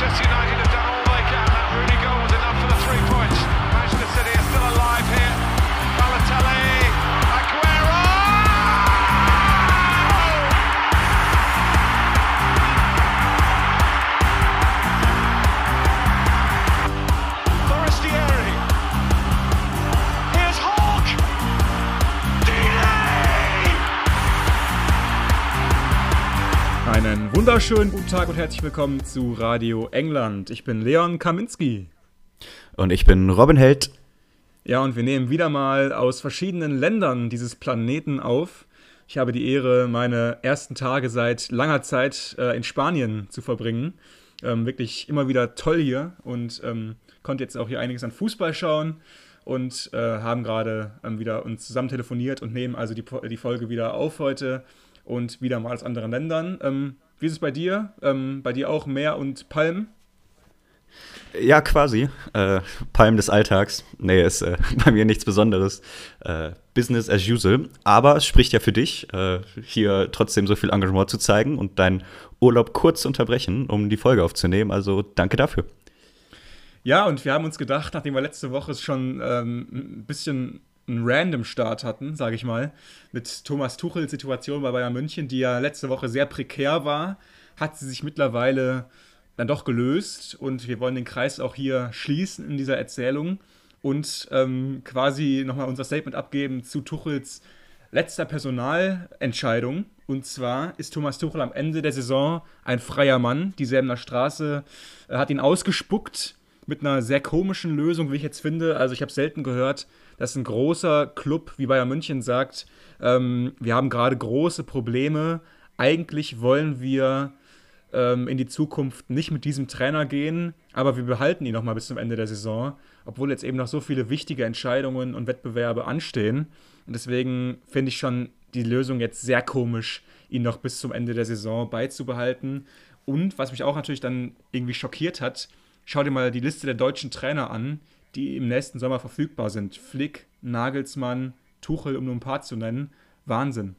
Manchester United wunderschönen guten Tag und herzlich willkommen zu Radio England. Ich bin Leon Kaminski. Und ich bin Robin Held. Ja, und wir nehmen wieder mal aus verschiedenen Ländern dieses Planeten auf. Ich habe die Ehre, meine ersten Tage seit langer Zeit äh, in Spanien zu verbringen. Ähm, wirklich immer wieder toll hier und ähm, konnte jetzt auch hier einiges an Fußball schauen und äh, haben gerade ähm, wieder uns zusammen telefoniert und nehmen also die, die Folge wieder auf heute und wieder mal aus anderen Ländern. Ähm, wie ist es bei dir? Ähm, bei dir auch Meer und Palmen? Ja, quasi. Äh, Palm des Alltags. Nee, ist äh, bei mir nichts Besonderes. Äh, Business as usual. Aber es spricht ja für dich, äh, hier trotzdem so viel Engagement zu zeigen und deinen Urlaub kurz zu unterbrechen, um die Folge aufzunehmen. Also danke dafür. Ja, und wir haben uns gedacht, nachdem wir letzte Woche schon ähm, ein bisschen einen random Start hatten, sage ich mal, mit Thomas Tuchels Situation bei Bayern München, die ja letzte Woche sehr prekär war, hat sie sich mittlerweile dann doch gelöst und wir wollen den Kreis auch hier schließen in dieser Erzählung und ähm, quasi nochmal unser Statement abgeben zu Tuchels letzter Personalentscheidung. Und zwar ist Thomas Tuchel am Ende der Saison ein freier Mann. Die Säbener Straße äh, hat ihn ausgespuckt mit einer sehr komischen Lösung, wie ich jetzt finde. Also ich habe selten gehört, dass ein großer Club wie Bayern München sagt, ähm, wir haben gerade große Probleme. Eigentlich wollen wir ähm, in die Zukunft nicht mit diesem Trainer gehen, aber wir behalten ihn noch mal bis zum Ende der Saison, obwohl jetzt eben noch so viele wichtige Entscheidungen und Wettbewerbe anstehen. Und deswegen finde ich schon die Lösung jetzt sehr komisch, ihn noch bis zum Ende der Saison beizubehalten. Und was mich auch natürlich dann irgendwie schockiert hat, schau dir mal die Liste der deutschen Trainer an, die im nächsten Sommer verfügbar sind. Flick, Nagelsmann, Tuchel, um nur ein paar zu nennen. Wahnsinn.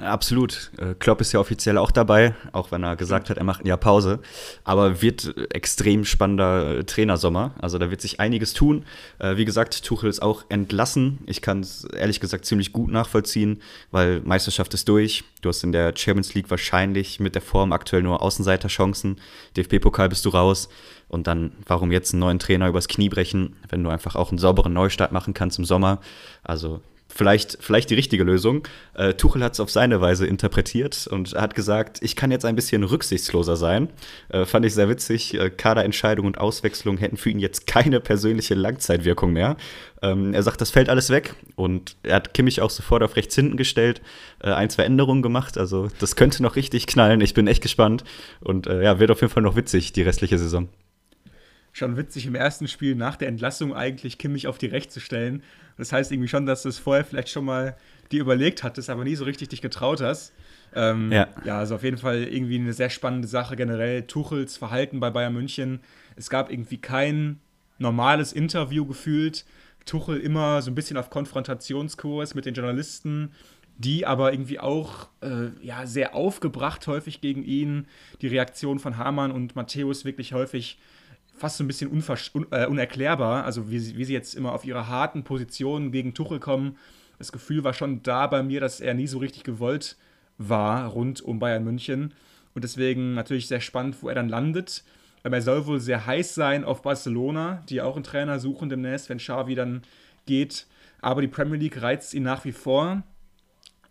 Absolut. Äh, Klopp ist ja offiziell auch dabei, auch wenn er gesagt hat, er macht Jahr Pause. Aber wird extrem spannender äh, Trainersommer. Also da wird sich einiges tun. Äh, Wie gesagt, Tuchel ist auch entlassen. Ich kann es ehrlich gesagt ziemlich gut nachvollziehen, weil Meisterschaft ist durch. Du hast in der Champions League wahrscheinlich mit der Form aktuell nur Außenseiterchancen. DFB-Pokal bist du raus. Und dann, warum jetzt einen neuen Trainer übers Knie brechen, wenn du einfach auch einen sauberen Neustart machen kannst im Sommer? Also vielleicht, vielleicht die richtige Lösung. Äh, Tuchel hat es auf seine Weise interpretiert und hat gesagt, ich kann jetzt ein bisschen rücksichtsloser sein. Äh, fand ich sehr witzig. Äh, Kaderentscheidung und Auswechslung hätten für ihn jetzt keine persönliche Langzeitwirkung mehr. Ähm, er sagt, das fällt alles weg und er hat Kimmich auch sofort auf rechts hinten gestellt, äh, ein, zwei Änderungen gemacht. Also das könnte noch richtig knallen. Ich bin echt gespannt und äh, ja, wird auf jeden Fall noch witzig die restliche Saison. Schon witzig im ersten Spiel nach der Entlassung eigentlich Kimmich auf die Recht zu stellen. Das heißt irgendwie schon, dass du es vorher vielleicht schon mal dir überlegt hattest, aber nie so richtig dich getraut hast. Ähm, Ja. ja, also auf jeden Fall irgendwie eine sehr spannende Sache generell. Tuchels Verhalten bei Bayern München. Es gab irgendwie kein normales Interview gefühlt. Tuchel immer so ein bisschen auf Konfrontationskurs mit den Journalisten, die aber irgendwie auch äh, ja, sehr aufgebracht häufig gegen ihn. Die Reaktion von Hamann und Matthäus wirklich häufig fast so ein bisschen un äh, unerklärbar. Also wie sie, wie sie jetzt immer auf ihre harten Positionen gegen Tuchel kommen. Das Gefühl war schon da bei mir, dass er nie so richtig gewollt war rund um Bayern München. Und deswegen natürlich sehr spannend, wo er dann landet. Ähm, Er soll wohl sehr heiß sein auf Barcelona, die auch einen Trainer suchen demnächst, wenn Xavi dann geht. Aber die Premier League reizt ihn nach wie vor.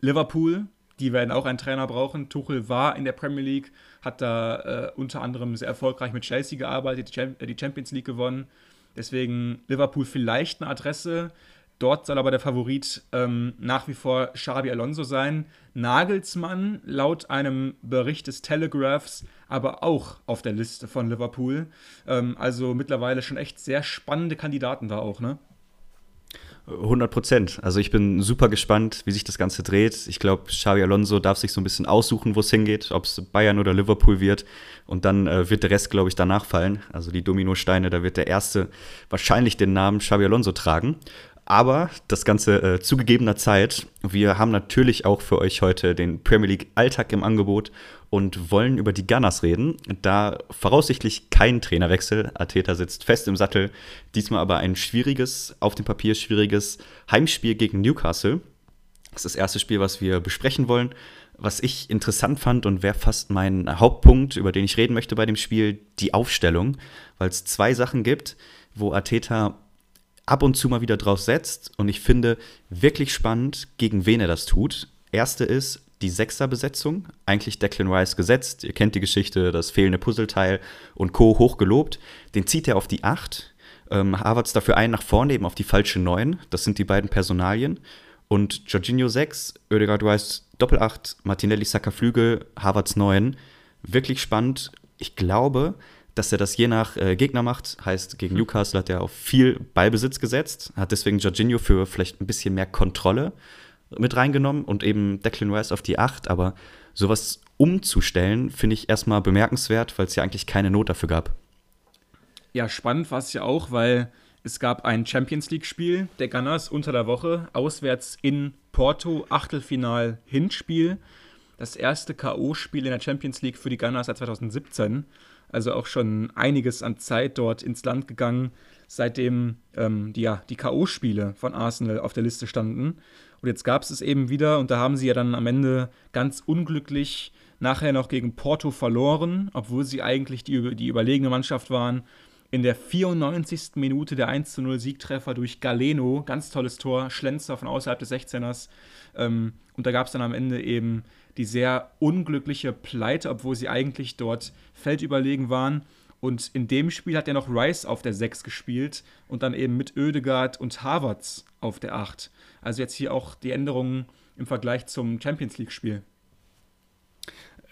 Liverpool, die werden auch einen Trainer brauchen. Tuchel war in der Premier League, hat da äh, unter anderem sehr erfolgreich mit Chelsea gearbeitet, äh, die Champions League gewonnen. Deswegen Liverpool vielleicht eine Adresse. Dort soll aber der Favorit ähm, nach wie vor Xabi Alonso sein. Nagelsmann laut einem Bericht des Telegraphs aber auch auf der Liste von Liverpool. Ähm, also mittlerweile schon echt sehr spannende Kandidaten da auch, ne? 100 Prozent. Also ich bin super gespannt, wie sich das Ganze dreht. Ich glaube, Xavi Alonso darf sich so ein bisschen aussuchen, wo es hingeht, ob es Bayern oder Liverpool wird. Und dann äh, wird der Rest, glaube ich, danach fallen. Also die Dominosteine, da wird der Erste wahrscheinlich den Namen Xavi Alonso tragen. Aber das Ganze äh, zu gegebener Zeit. Wir haben natürlich auch für euch heute den Premier League Alltag im Angebot und wollen über die Gunners reden. Da voraussichtlich kein Trainerwechsel. Ateta sitzt fest im Sattel. Diesmal aber ein schwieriges, auf dem Papier schwieriges Heimspiel gegen Newcastle. Das ist das erste Spiel, was wir besprechen wollen. Was ich interessant fand und wäre fast mein Hauptpunkt, über den ich reden möchte bei dem Spiel, die Aufstellung, weil es zwei Sachen gibt, wo Ateta ab und zu mal wieder drauf setzt und ich finde wirklich spannend, gegen wen er das tut. Erste ist die Sechserbesetzung, eigentlich Declan Rice gesetzt. Ihr kennt die Geschichte, das fehlende Puzzleteil und Co. hochgelobt. Den zieht er auf die Acht. Ähm, Harvards dafür ein nach vorne, eben auf die falsche Neun. Das sind die beiden Personalien. Und Jorginho 6, Oedegaard Rice Doppelacht, Martinelli Saka Flügel, Harvards 9. Wirklich spannend. Ich glaube, dass er das je nach äh, Gegner macht. Heißt, gegen Newcastle hat er auf viel Ballbesitz gesetzt, hat deswegen Jorginho für vielleicht ein bisschen mehr Kontrolle mit reingenommen und eben Declan Rice auf die 8. Aber sowas umzustellen, finde ich erstmal bemerkenswert, weil es ja eigentlich keine Not dafür gab. Ja, spannend war es ja auch, weil es gab ein Champions League-Spiel der Gunners unter der Woche, auswärts in Porto, Achtelfinal-Hinspiel. Das erste K.O.-Spiel in der Champions League für die Gunners seit 2017. Also auch schon einiges an Zeit dort ins Land gegangen, seitdem ähm, die, ja, die K.O.-Spiele von Arsenal auf der Liste standen. Und jetzt gab es es eben wieder und da haben sie ja dann am Ende ganz unglücklich nachher noch gegen Porto verloren, obwohl sie eigentlich die, die überlegene Mannschaft waren. In der 94. Minute der 1 0 Siegtreffer durch Galeno, ganz tolles Tor, Schlenzer von außerhalb des 16ers. Ähm, und da gab es dann am Ende eben die sehr unglückliche Pleite, obwohl sie eigentlich dort feldüberlegen waren. Und in dem Spiel hat er noch Rice auf der 6 gespielt und dann eben mit Oedegaard und Havertz auf der 8. Also jetzt hier auch die Änderungen im Vergleich zum Champions League-Spiel.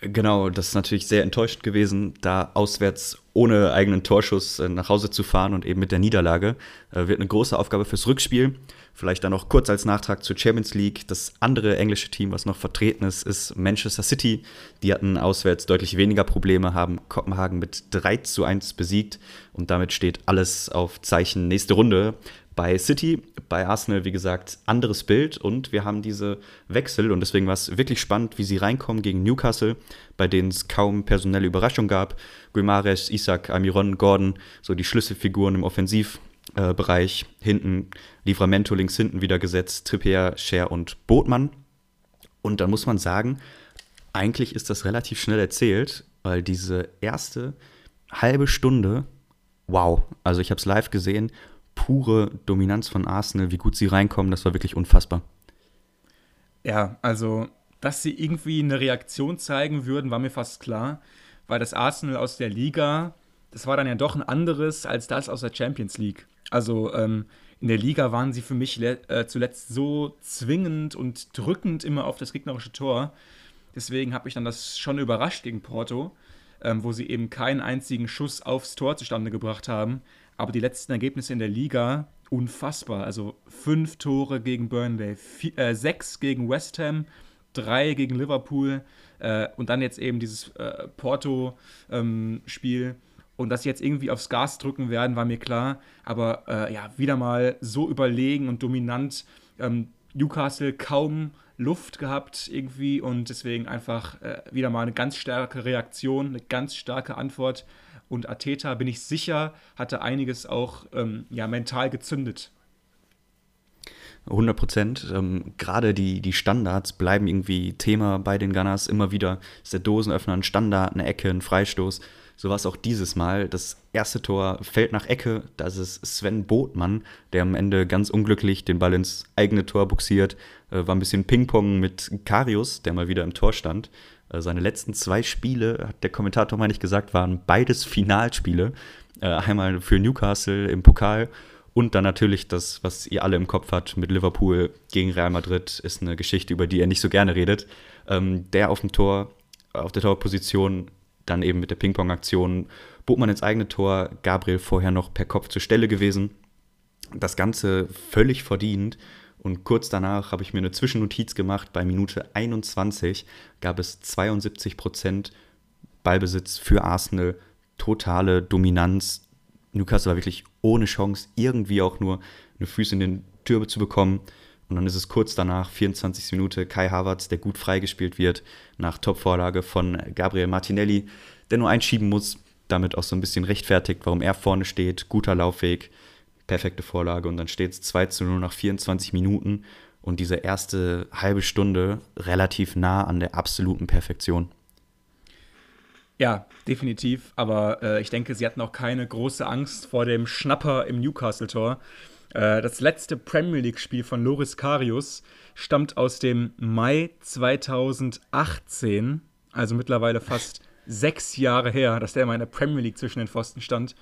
Genau, das ist natürlich sehr enttäuschend gewesen, da auswärts ohne eigenen Torschuss äh, nach Hause zu fahren und eben mit der Niederlage. Äh, wird eine große Aufgabe fürs Rückspiel. Vielleicht dann noch kurz als Nachtrag zur Champions League. Das andere englische Team, was noch vertreten ist, ist Manchester City. Die hatten auswärts deutlich weniger Probleme, haben Kopenhagen mit 3 zu 1 besiegt und damit steht alles auf Zeichen nächste Runde. Bei City, bei Arsenal, wie gesagt, anderes Bild und wir haben diese Wechsel und deswegen war es wirklich spannend, wie sie reinkommen gegen Newcastle, bei denen es kaum personelle Überraschung gab. Guimares, Isaac, Amiron, Gordon, so die Schlüsselfiguren im Offensivbereich. Hinten Livramento links hinten wieder gesetzt, Trippier, Scher und Botmann. Und dann muss man sagen, eigentlich ist das relativ schnell erzählt, weil diese erste halbe Stunde, wow, also ich habe es live gesehen, pure Dominanz von Arsenal, wie gut sie reinkommen, das war wirklich unfassbar. Ja, also, dass sie irgendwie eine Reaktion zeigen würden, war mir fast klar, weil das Arsenal aus der Liga, das war dann ja doch ein anderes als das aus der Champions League. Also, ähm, in der Liga waren sie für mich äh, zuletzt so zwingend und drückend immer auf das gegnerische Tor. Deswegen habe ich dann das schon überrascht gegen Porto, ähm, wo sie eben keinen einzigen Schuss aufs Tor zustande gebracht haben. Aber die letzten Ergebnisse in der Liga, unfassbar. Also fünf Tore gegen Burnley, vier, äh, sechs gegen West Ham, drei gegen Liverpool äh, und dann jetzt eben dieses äh, Porto-Spiel. Ähm, und dass sie jetzt irgendwie aufs Gas drücken werden, war mir klar. Aber äh, ja, wieder mal so überlegen und dominant. Ähm, Newcastle kaum Luft gehabt irgendwie und deswegen einfach äh, wieder mal eine ganz starke Reaktion, eine ganz starke Antwort und Ateta, bin ich sicher, hatte einiges auch ähm, ja, mental gezündet. 100 Prozent. Ähm, Gerade die, die Standards bleiben irgendwie Thema bei den Gunners. Immer wieder ist der Dosenöffner ein Standard, eine Ecke, ein Freistoß. So war es auch dieses Mal. Das erste Tor fällt nach Ecke. Das ist Sven Botmann, der am Ende ganz unglücklich den Ball ins eigene Tor buxiert. Äh, war ein bisschen Ping-Pong mit Karius, der mal wieder im Tor stand. Äh, seine letzten zwei Spiele, hat der Kommentator meine ich gesagt, waren beides Finalspiele. Äh, einmal für Newcastle im Pokal und dann natürlich das, was ihr alle im Kopf habt mit Liverpool gegen Real Madrid, ist eine Geschichte, über die er nicht so gerne redet. Ähm, der auf dem Tor, auf der Torposition, dann eben mit der Ping-Pong-Aktion, Botmann ins eigene Tor, Gabriel vorher noch per Kopf zur Stelle gewesen. Das Ganze völlig verdient und kurz danach habe ich mir eine Zwischennotiz gemacht. Bei Minute 21 gab es 72 Prozent Ballbesitz für Arsenal, totale Dominanz. Newcastle war wirklich ohne Chance, irgendwie auch nur eine Füße in den Tür zu bekommen. Und dann ist es kurz danach, 24. Minute, Kai Havertz, der gut freigespielt wird, nach Topvorlage von Gabriel Martinelli, der nur einschieben muss, damit auch so ein bisschen rechtfertigt, warum er vorne steht. Guter Laufweg, perfekte Vorlage und dann steht es 2 zu 0 nach 24 Minuten und diese erste halbe Stunde relativ nah an der absoluten Perfektion. Ja, definitiv. Aber äh, ich denke, sie hatten auch keine große Angst vor dem Schnapper im Newcastle-Tor. Äh, das letzte Premier League-Spiel von Loris Karius stammt aus dem Mai 2018, also mittlerweile fast sechs Jahre her, dass der mal in der Premier League zwischen den Pfosten stand.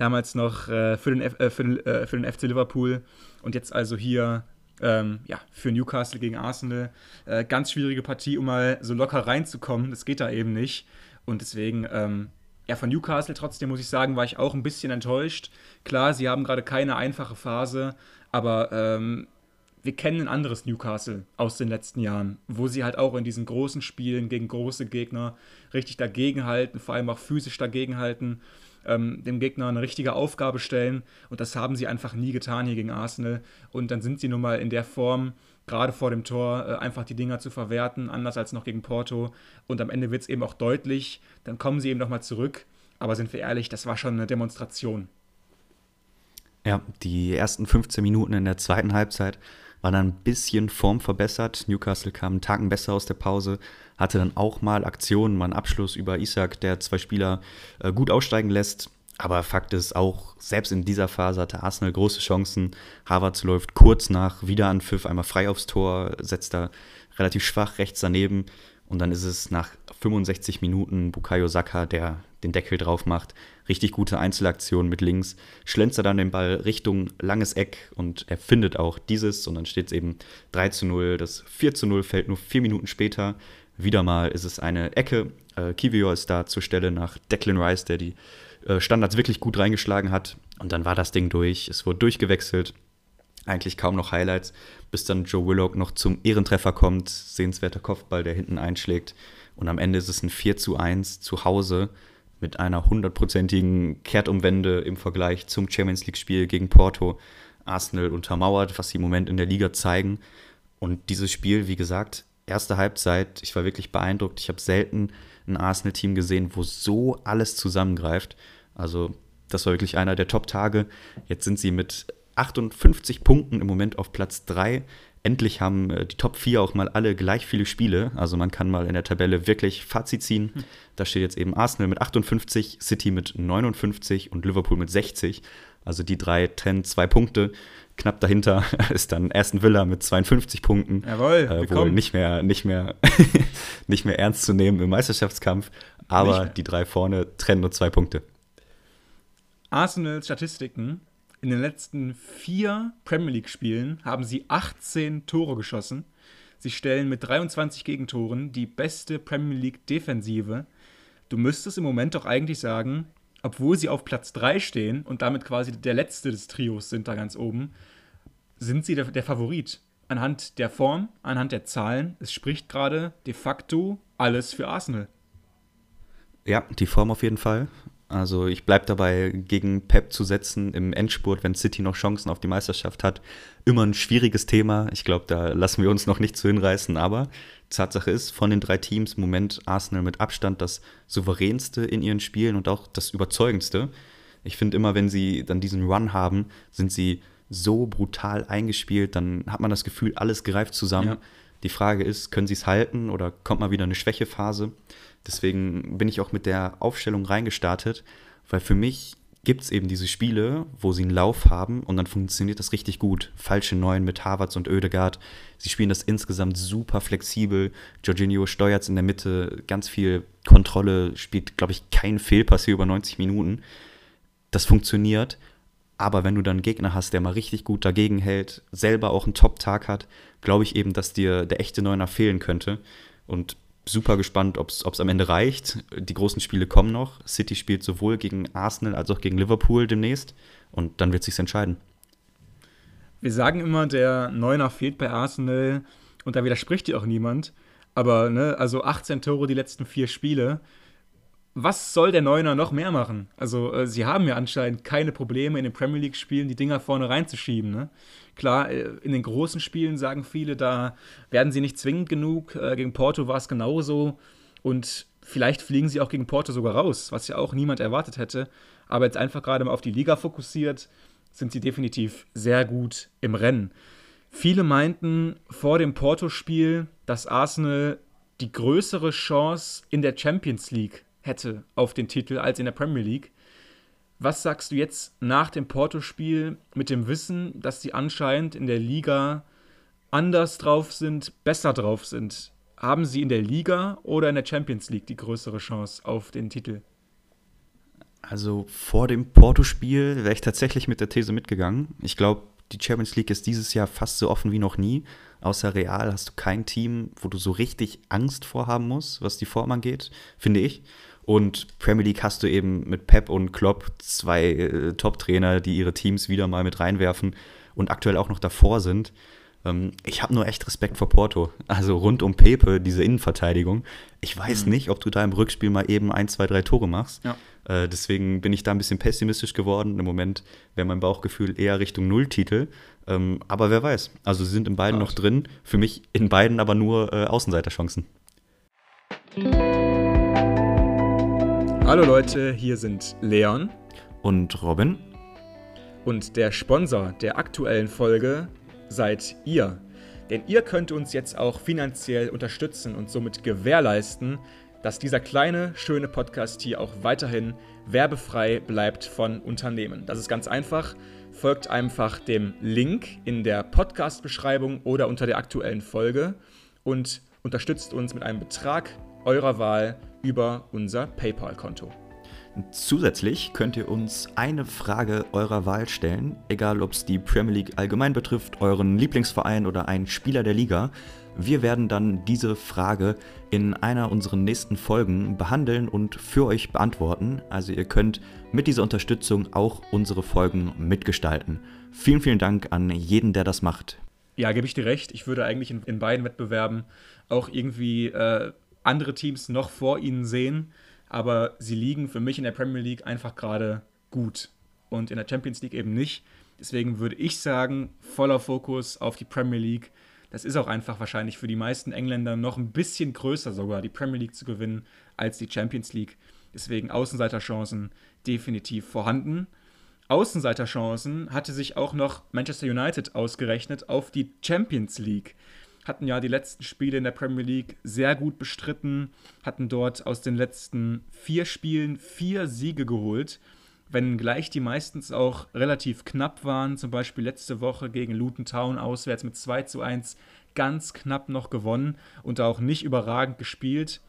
Damals noch äh, für, den F äh, für, den, äh, für den FC Liverpool und jetzt also hier ähm, ja, für Newcastle gegen Arsenal. Äh, ganz schwierige Partie, um mal so locker reinzukommen. Das geht da eben nicht. Und deswegen, ähm, ja, von Newcastle trotzdem muss ich sagen, war ich auch ein bisschen enttäuscht. Klar, sie haben gerade keine einfache Phase, aber ähm, wir kennen ein anderes Newcastle aus den letzten Jahren, wo sie halt auch in diesen großen Spielen gegen große Gegner richtig dagegenhalten, vor allem auch physisch dagegenhalten, ähm, dem Gegner eine richtige Aufgabe stellen. Und das haben sie einfach nie getan hier gegen Arsenal. Und dann sind sie nun mal in der Form, gerade vor dem Tor, äh, einfach die Dinger zu verwerten, anders als noch gegen Porto. Und am Ende wird es eben auch deutlich. Dann kommen sie eben nochmal zurück. Aber sind wir ehrlich, das war schon eine Demonstration. Ja, die ersten 15 Minuten in der zweiten Halbzeit war dann ein bisschen Form verbessert. Newcastle kam einen Tagen besser aus der Pause, hatte dann auch mal Aktionen, mal einen Abschluss über Isaac, der zwei Spieler äh, gut aussteigen lässt. Aber Fakt ist auch, selbst in dieser Phase hatte Arsenal große Chancen. Havertz läuft kurz nach Wiederanpfiff einmal frei aufs Tor, setzt da relativ schwach rechts daneben. Und dann ist es nach 65 Minuten Bukayo Saka, der den Deckel drauf macht. Richtig gute Einzelaktion mit links. Schlänzt er dann den Ball Richtung langes Eck und er findet auch dieses. Und dann steht es eben 3 zu 0. Das 4 zu 0 fällt nur vier Minuten später. Wieder mal ist es eine Ecke. Äh, Kivior ist da zur Stelle nach Declan Rice, der die äh, Standards wirklich gut reingeschlagen hat. Und dann war das Ding durch. Es wurde durchgewechselt. Eigentlich kaum noch Highlights, bis dann Joe Willock noch zum Ehrentreffer kommt. Sehenswerter Kopfball, der hinten einschlägt. Und am Ende ist es ein 4 zu 1 zu Hause mit einer hundertprozentigen Kehrtumwende im Vergleich zum Champions League-Spiel gegen Porto. Arsenal untermauert, was sie im Moment in der Liga zeigen. Und dieses Spiel, wie gesagt, erste Halbzeit, ich war wirklich beeindruckt. Ich habe selten ein Arsenal-Team gesehen, wo so alles zusammengreift. Also, das war wirklich einer der Top-Tage. Jetzt sind sie mit 58 Punkten im Moment auf Platz 3 endlich haben äh, die Top 4 auch mal alle gleich viele Spiele. Also man kann mal in der Tabelle wirklich Fazit ziehen. Hm. Da steht jetzt eben Arsenal mit 58, City mit 59 und Liverpool mit 60. Also die drei trennen zwei Punkte. Knapp dahinter ist dann Aston Villa mit 52 Punkten. Jawohl, äh, wohl nicht mehr, nicht mehr, nicht mehr ernst zu nehmen im Meisterschaftskampf. Aber die drei vorne trennen nur zwei Punkte. Arsenals Statistiken in den letzten vier Premier League-Spielen haben sie 18 Tore geschossen. Sie stellen mit 23 Gegentoren die beste Premier League-Defensive. Du müsstest im Moment doch eigentlich sagen, obwohl sie auf Platz 3 stehen und damit quasi der letzte des Trios sind da ganz oben, sind sie der, der Favorit. Anhand der Form, anhand der Zahlen, es spricht gerade de facto alles für Arsenal. Ja, die Form auf jeden Fall. Also ich bleibe dabei, gegen Pep zu setzen im Endspurt, wenn City noch Chancen auf die Meisterschaft hat. Immer ein schwieriges Thema. Ich glaube, da lassen wir uns noch nicht zu hinreißen. Aber Tatsache ist, von den drei Teams im Moment Arsenal mit Abstand das souveränste in ihren Spielen und auch das überzeugendste. Ich finde immer, wenn sie dann diesen Run haben, sind sie so brutal eingespielt, dann hat man das Gefühl, alles greift zusammen. Ja. Die Frage ist, können sie es halten oder kommt mal wieder eine Schwächephase? Deswegen bin ich auch mit der Aufstellung reingestartet, weil für mich gibt es eben diese Spiele, wo sie einen Lauf haben und dann funktioniert das richtig gut. Falsche Neun mit Harvards und Oedegaard. Sie spielen das insgesamt super flexibel. Jorginho steuert es in der Mitte, ganz viel Kontrolle, spielt, glaube ich, keinen Fehlpass hier über 90 Minuten. Das funktioniert. Aber wenn du dann einen Gegner hast, der mal richtig gut dagegen hält, selber auch einen Top-Tag hat, glaube ich eben, dass dir der echte Neuner fehlen könnte. Und super gespannt, ob es am Ende reicht. Die großen Spiele kommen noch. City spielt sowohl gegen Arsenal als auch gegen Liverpool demnächst. Und dann wird sich entscheiden. Wir sagen immer, der Neuner fehlt bei Arsenal und da widerspricht dir auch niemand. Aber, ne, also 18 Tore die letzten vier Spiele. Was soll der Neuner noch mehr machen? Also, äh, sie haben ja anscheinend keine Probleme, in den Premier League-Spielen die Dinger vorne reinzuschieben. Ne? Klar, äh, in den großen Spielen sagen viele, da werden sie nicht zwingend genug. Äh, gegen Porto war es genauso. Und vielleicht fliegen sie auch gegen Porto sogar raus, was ja auch niemand erwartet hätte. Aber jetzt einfach gerade mal auf die Liga fokussiert, sind sie definitiv sehr gut im Rennen. Viele meinten vor dem Porto-Spiel, dass Arsenal die größere Chance in der Champions League hätte auf den Titel als in der Premier League. Was sagst du jetzt nach dem Porto-Spiel mit dem Wissen, dass sie anscheinend in der Liga anders drauf sind, besser drauf sind? Haben sie in der Liga oder in der Champions League die größere Chance auf den Titel? Also vor dem Porto-Spiel wäre ich tatsächlich mit der These mitgegangen. Ich glaube, die Champions League ist dieses Jahr fast so offen wie noch nie. Außer Real hast du kein Team, wo du so richtig Angst vorhaben musst, was die Form angeht, finde ich. Und Premier League hast du eben mit Pep und Klopp zwei äh, Top-Trainer, die ihre Teams wieder mal mit reinwerfen und aktuell auch noch davor sind. Ähm, ich habe nur echt Respekt vor Porto. Also rund um Pepe, diese Innenverteidigung. Ich weiß mhm. nicht, ob du da im Rückspiel mal eben ein, zwei, drei Tore machst. Ja. Äh, deswegen bin ich da ein bisschen pessimistisch geworden. Im Moment wäre mein Bauchgefühl eher Richtung Nulltitel. Ähm, aber wer weiß. Also sie sind in beiden Art. noch drin. Für mich in beiden aber nur äh, Außenseiterchancen. Hallo Leute, hier sind Leon und Robin. Und der Sponsor der aktuellen Folge seid ihr. Denn ihr könnt uns jetzt auch finanziell unterstützen und somit gewährleisten, dass dieser kleine, schöne Podcast hier auch weiterhin werbefrei bleibt von Unternehmen. Das ist ganz einfach. Folgt einfach dem Link in der Podcast-Beschreibung oder unter der aktuellen Folge und unterstützt uns mit einem Betrag eurer Wahl über unser PayPal-Konto. Zusätzlich könnt ihr uns eine Frage eurer Wahl stellen, egal ob es die Premier League allgemein betrifft, euren Lieblingsverein oder einen Spieler der Liga. Wir werden dann diese Frage in einer unserer nächsten Folgen behandeln und für euch beantworten. Also ihr könnt mit dieser Unterstützung auch unsere Folgen mitgestalten. Vielen, vielen Dank an jeden, der das macht. Ja, gebe ich dir recht. Ich würde eigentlich in, in beiden Wettbewerben auch irgendwie äh, andere Teams noch vor ihnen sehen. Aber sie liegen für mich in der Premier League einfach gerade gut und in der Champions League eben nicht. Deswegen würde ich sagen, voller Fokus auf die Premier League das ist auch einfach wahrscheinlich für die meisten Engländer noch ein bisschen größer sogar, die Premier League zu gewinnen, als die Champions League. Deswegen Außenseiterchancen definitiv vorhanden. Außenseiterchancen hatte sich auch noch Manchester United ausgerechnet auf die Champions League. Hatten ja die letzten Spiele in der Premier League sehr gut bestritten, hatten dort aus den letzten vier Spielen vier Siege geholt wenngleich die meistens auch relativ knapp waren, zum Beispiel letzte Woche gegen Luton Town auswärts mit 2 zu 1 ganz knapp noch gewonnen und auch nicht überragend gespielt.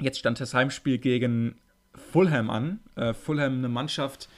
Jetzt stand das Heimspiel gegen Fulham an. Äh, Fulham eine Mannschaft,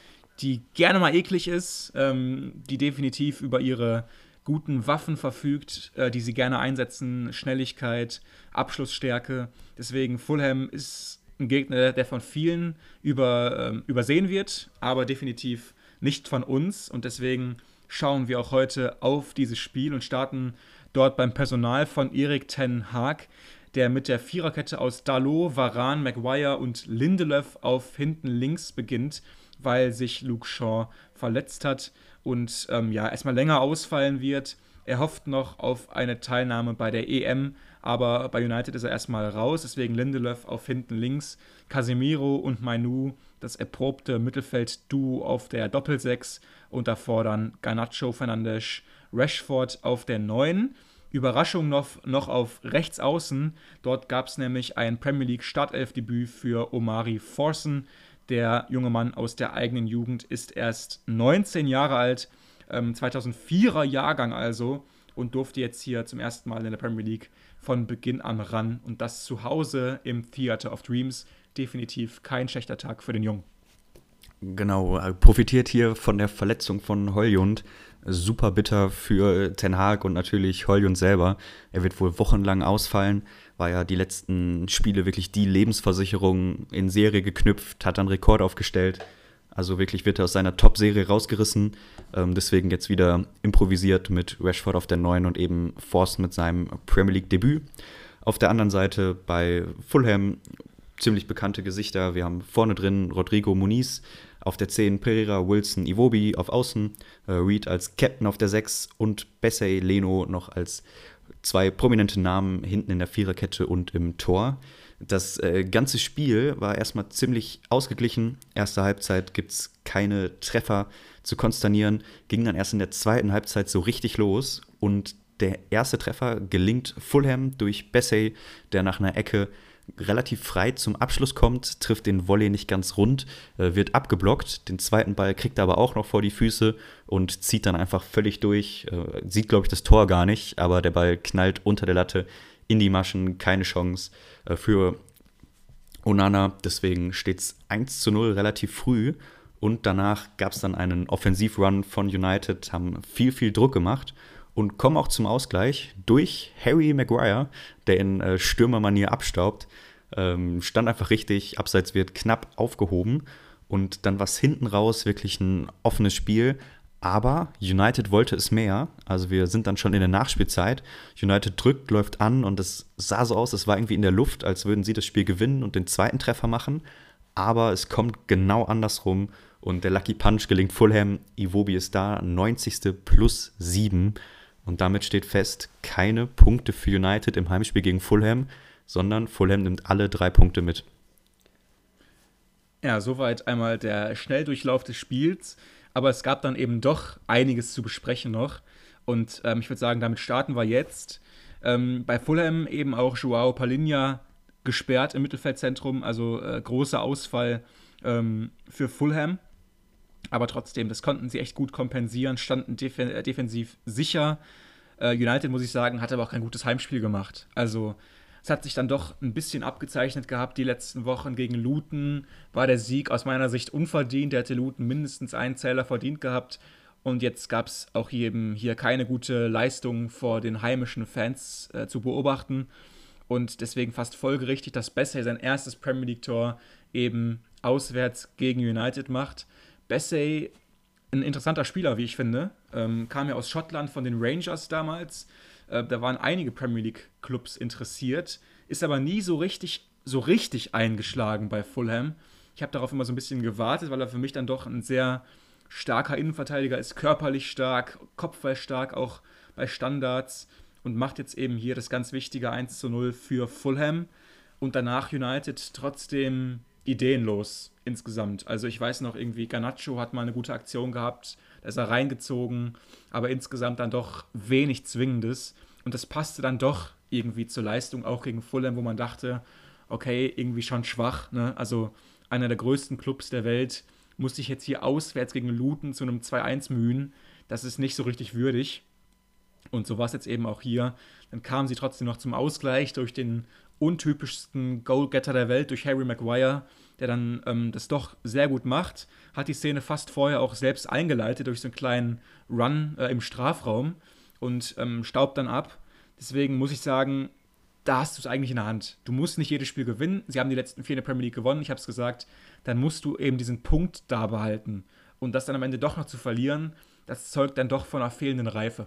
die gerne mal eklig ist, ähm, die definitiv über ihre guten Waffen verfügt, äh, die sie gerne einsetzen, Schnelligkeit, Abschlussstärke. Deswegen Fulham ist ein Gegner, der von vielen über, ähm, übersehen wird, aber definitiv nicht von uns. Und deswegen schauen wir auch heute auf dieses Spiel und starten dort beim Personal von Erik Ten Haag, der mit der Viererkette aus Dalot, Varan, Maguire und Lindelöf auf hinten links beginnt, weil sich Luke Shaw verletzt hat und ähm, ja erstmal länger ausfallen wird. Er hofft noch auf eine Teilnahme bei der EM, aber bei United ist er erstmal raus, deswegen Lindelöf auf hinten links, Casemiro und Mainu, das erprobte Mittelfeld-Duo auf der Doppelsechs und davor dann Garnacho, Fernandes, Rashford auf der 9. Überraschung noch, noch auf rechts außen. Dort gab es nämlich ein Premier League Startelfdebüt für Omari Forsen. Der junge Mann aus der eigenen Jugend ist erst 19 Jahre alt, ähm, 2004er Jahrgang also und durfte jetzt hier zum ersten Mal in der Premier League von Beginn an ran. Und das zu Hause im Theater of Dreams definitiv kein schlechter Tag für den Jungen. Genau, profitiert hier von der Verletzung von Holjund. Super bitter für Ten Hag und natürlich Holjund selber. Er wird wohl wochenlang ausfallen, war ja die letzten Spiele wirklich die Lebensversicherung in Serie geknüpft, hat dann Rekord aufgestellt. Also wirklich wird er aus seiner Top-Serie rausgerissen. Ähm, deswegen jetzt wieder improvisiert mit Rashford auf der 9 und eben Forst mit seinem Premier League-Debüt. Auf der anderen Seite bei Fulham ziemlich bekannte Gesichter. Wir haben vorne drin Rodrigo Muniz, auf der 10 Pereira, Wilson, Iwobi auf Außen, äh, Reed als Captain auf der 6 und Bessay Leno noch als zwei prominente Namen hinten in der Viererkette und im Tor. Das äh, ganze Spiel war erstmal ziemlich ausgeglichen. Erste Halbzeit gibt es keine Treffer zu konsternieren, ging dann erst in der zweiten Halbzeit so richtig los und der erste Treffer gelingt Fulham durch Bessay, der nach einer Ecke relativ frei zum Abschluss kommt, trifft den Volley nicht ganz rund, äh, wird abgeblockt. Den zweiten Ball kriegt er aber auch noch vor die Füße und zieht dann einfach völlig durch. Äh, sieht, glaube ich, das Tor gar nicht, aber der Ball knallt unter der Latte in die Maschen. Keine Chance äh, für Onana. Deswegen steht es 1 zu 0 relativ früh. Und danach gab es dann einen Offensivrun von United, haben viel, viel Druck gemacht und kommen auch zum Ausgleich durch Harry Maguire, der in äh, Stürmermanier abstaubt. Ähm, stand einfach richtig, abseits wird knapp aufgehoben und dann war es hinten raus wirklich ein offenes Spiel. Aber United wollte es mehr. Also wir sind dann schon in der Nachspielzeit. United drückt, läuft an und es sah so aus, es war irgendwie in der Luft, als würden sie das Spiel gewinnen und den zweiten Treffer machen. Aber es kommt genau andersrum und der Lucky Punch gelingt Fulham. Iwobi ist da, 90. plus 7. Und damit steht fest, keine Punkte für United im Heimspiel gegen Fulham, sondern Fulham nimmt alle drei Punkte mit. Ja, soweit einmal der Schnelldurchlauf des Spiels. Aber es gab dann eben doch einiges zu besprechen noch. Und ähm, ich würde sagen, damit starten wir jetzt. Ähm, bei Fulham eben auch Joao Palinha gesperrt im Mittelfeldzentrum, also äh, großer Ausfall ähm, für Fulham. Aber trotzdem, das konnten sie echt gut kompensieren, standen def äh, defensiv sicher. Äh, United, muss ich sagen, hat aber auch kein gutes Heimspiel gemacht. Also es hat sich dann doch ein bisschen abgezeichnet gehabt die letzten Wochen gegen Luton. War der Sieg aus meiner Sicht unverdient. Der hätte Luton mindestens einen Zähler verdient gehabt. Und jetzt gab es auch eben hier keine gute Leistung vor den heimischen Fans äh, zu beobachten. Und deswegen fast folgerichtig, dass Bessay sein erstes Premier League-Tor eben auswärts gegen United macht. Bessay, ein interessanter Spieler, wie ich finde, ähm, kam ja aus Schottland von den Rangers damals. Äh, da waren einige Premier League Clubs interessiert, ist aber nie so richtig, so richtig eingeschlagen bei Fulham. Ich habe darauf immer so ein bisschen gewartet, weil er für mich dann doch ein sehr starker Innenverteidiger ist, körperlich stark, kopfballstark auch bei Standards und macht jetzt eben hier das ganz wichtige 1 zu 0 für Fulham und danach United trotzdem ideenlos insgesamt. Also ich weiß noch irgendwie, Garnacho hat mal eine gute Aktion gehabt, da ist er reingezogen, aber insgesamt dann doch wenig Zwingendes. Und das passte dann doch irgendwie zur Leistung, auch gegen Fulham, wo man dachte, okay, irgendwie schon schwach. Ne? Also einer der größten Clubs der Welt muss sich jetzt hier auswärts gegen Luton zu einem 2-1 mühen. Das ist nicht so richtig würdig. Und so war es jetzt eben auch hier. Dann kamen sie trotzdem noch zum Ausgleich durch den untypischsten Goalgetter der Welt durch Harry Maguire, der dann ähm, das doch sehr gut macht. Hat die Szene fast vorher auch selbst eingeleitet durch so einen kleinen Run äh, im Strafraum und ähm, staubt dann ab. Deswegen muss ich sagen, da hast du es eigentlich in der Hand. Du musst nicht jedes Spiel gewinnen. Sie haben die letzten vier in der Premier League gewonnen, ich habe es gesagt. Dann musst du eben diesen Punkt da behalten. Und das dann am Ende doch noch zu verlieren, das zeugt dann doch von einer fehlenden Reife.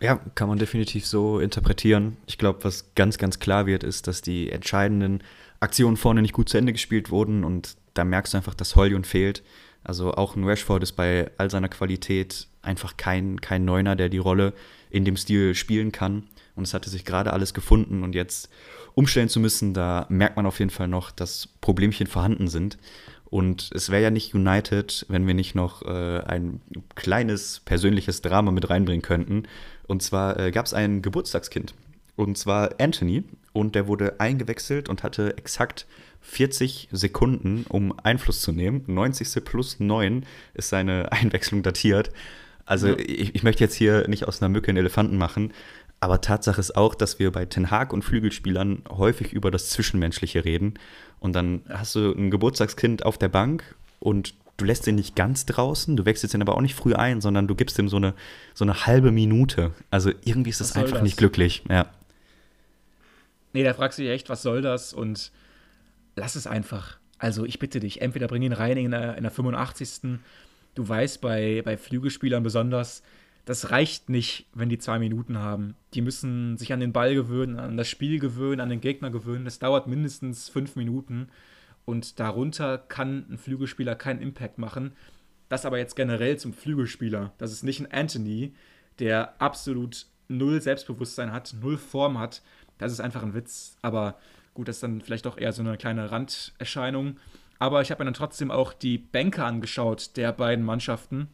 Ja, kann man definitiv so interpretieren. Ich glaube, was ganz, ganz klar wird, ist, dass die entscheidenden Aktionen vorne nicht gut zu Ende gespielt wurden und da merkst du einfach, dass Hollywood fehlt. Also auch ein Rashford ist bei all seiner Qualität einfach kein, kein Neuner, der die Rolle in dem Stil spielen kann. Und es hatte sich gerade alles gefunden und jetzt umstellen zu müssen, da merkt man auf jeden Fall noch, dass Problemchen vorhanden sind. Und es wäre ja nicht United, wenn wir nicht noch äh, ein kleines persönliches Drama mit reinbringen könnten. Und zwar äh, gab es ein Geburtstagskind. Und zwar Anthony. Und der wurde eingewechselt und hatte exakt 40 Sekunden, um Einfluss zu nehmen. 90. plus 9 ist seine Einwechslung datiert. Also ja. ich, ich möchte jetzt hier nicht aus einer Mücke einen Elefanten machen. Aber Tatsache ist auch, dass wir bei Ten Hag und Flügelspielern häufig über das Zwischenmenschliche reden. Und dann hast du ein Geburtstagskind auf der Bank und du lässt ihn nicht ganz draußen, du wechselst ihn aber auch nicht früh ein, sondern du gibst ihm so eine, so eine halbe Minute. Also irgendwie ist das einfach das? nicht glücklich, ja. Nee, da fragst du dich echt, was soll das? Und lass es einfach. Also ich bitte dich, entweder bring ihn rein in der, in der 85. Du weißt bei, bei Flügelspielern besonders, das reicht nicht, wenn die zwei Minuten haben. Die müssen sich an den Ball gewöhnen, an das Spiel gewöhnen, an den Gegner gewöhnen. Das dauert mindestens fünf Minuten. Und darunter kann ein Flügelspieler keinen Impact machen. Das aber jetzt generell zum Flügelspieler. Das ist nicht ein Anthony, der absolut null Selbstbewusstsein hat, null Form hat. Das ist einfach ein Witz. Aber gut, das ist dann vielleicht doch eher so eine kleine Randerscheinung. Aber ich habe mir dann trotzdem auch die Bänke angeschaut der beiden Mannschaften.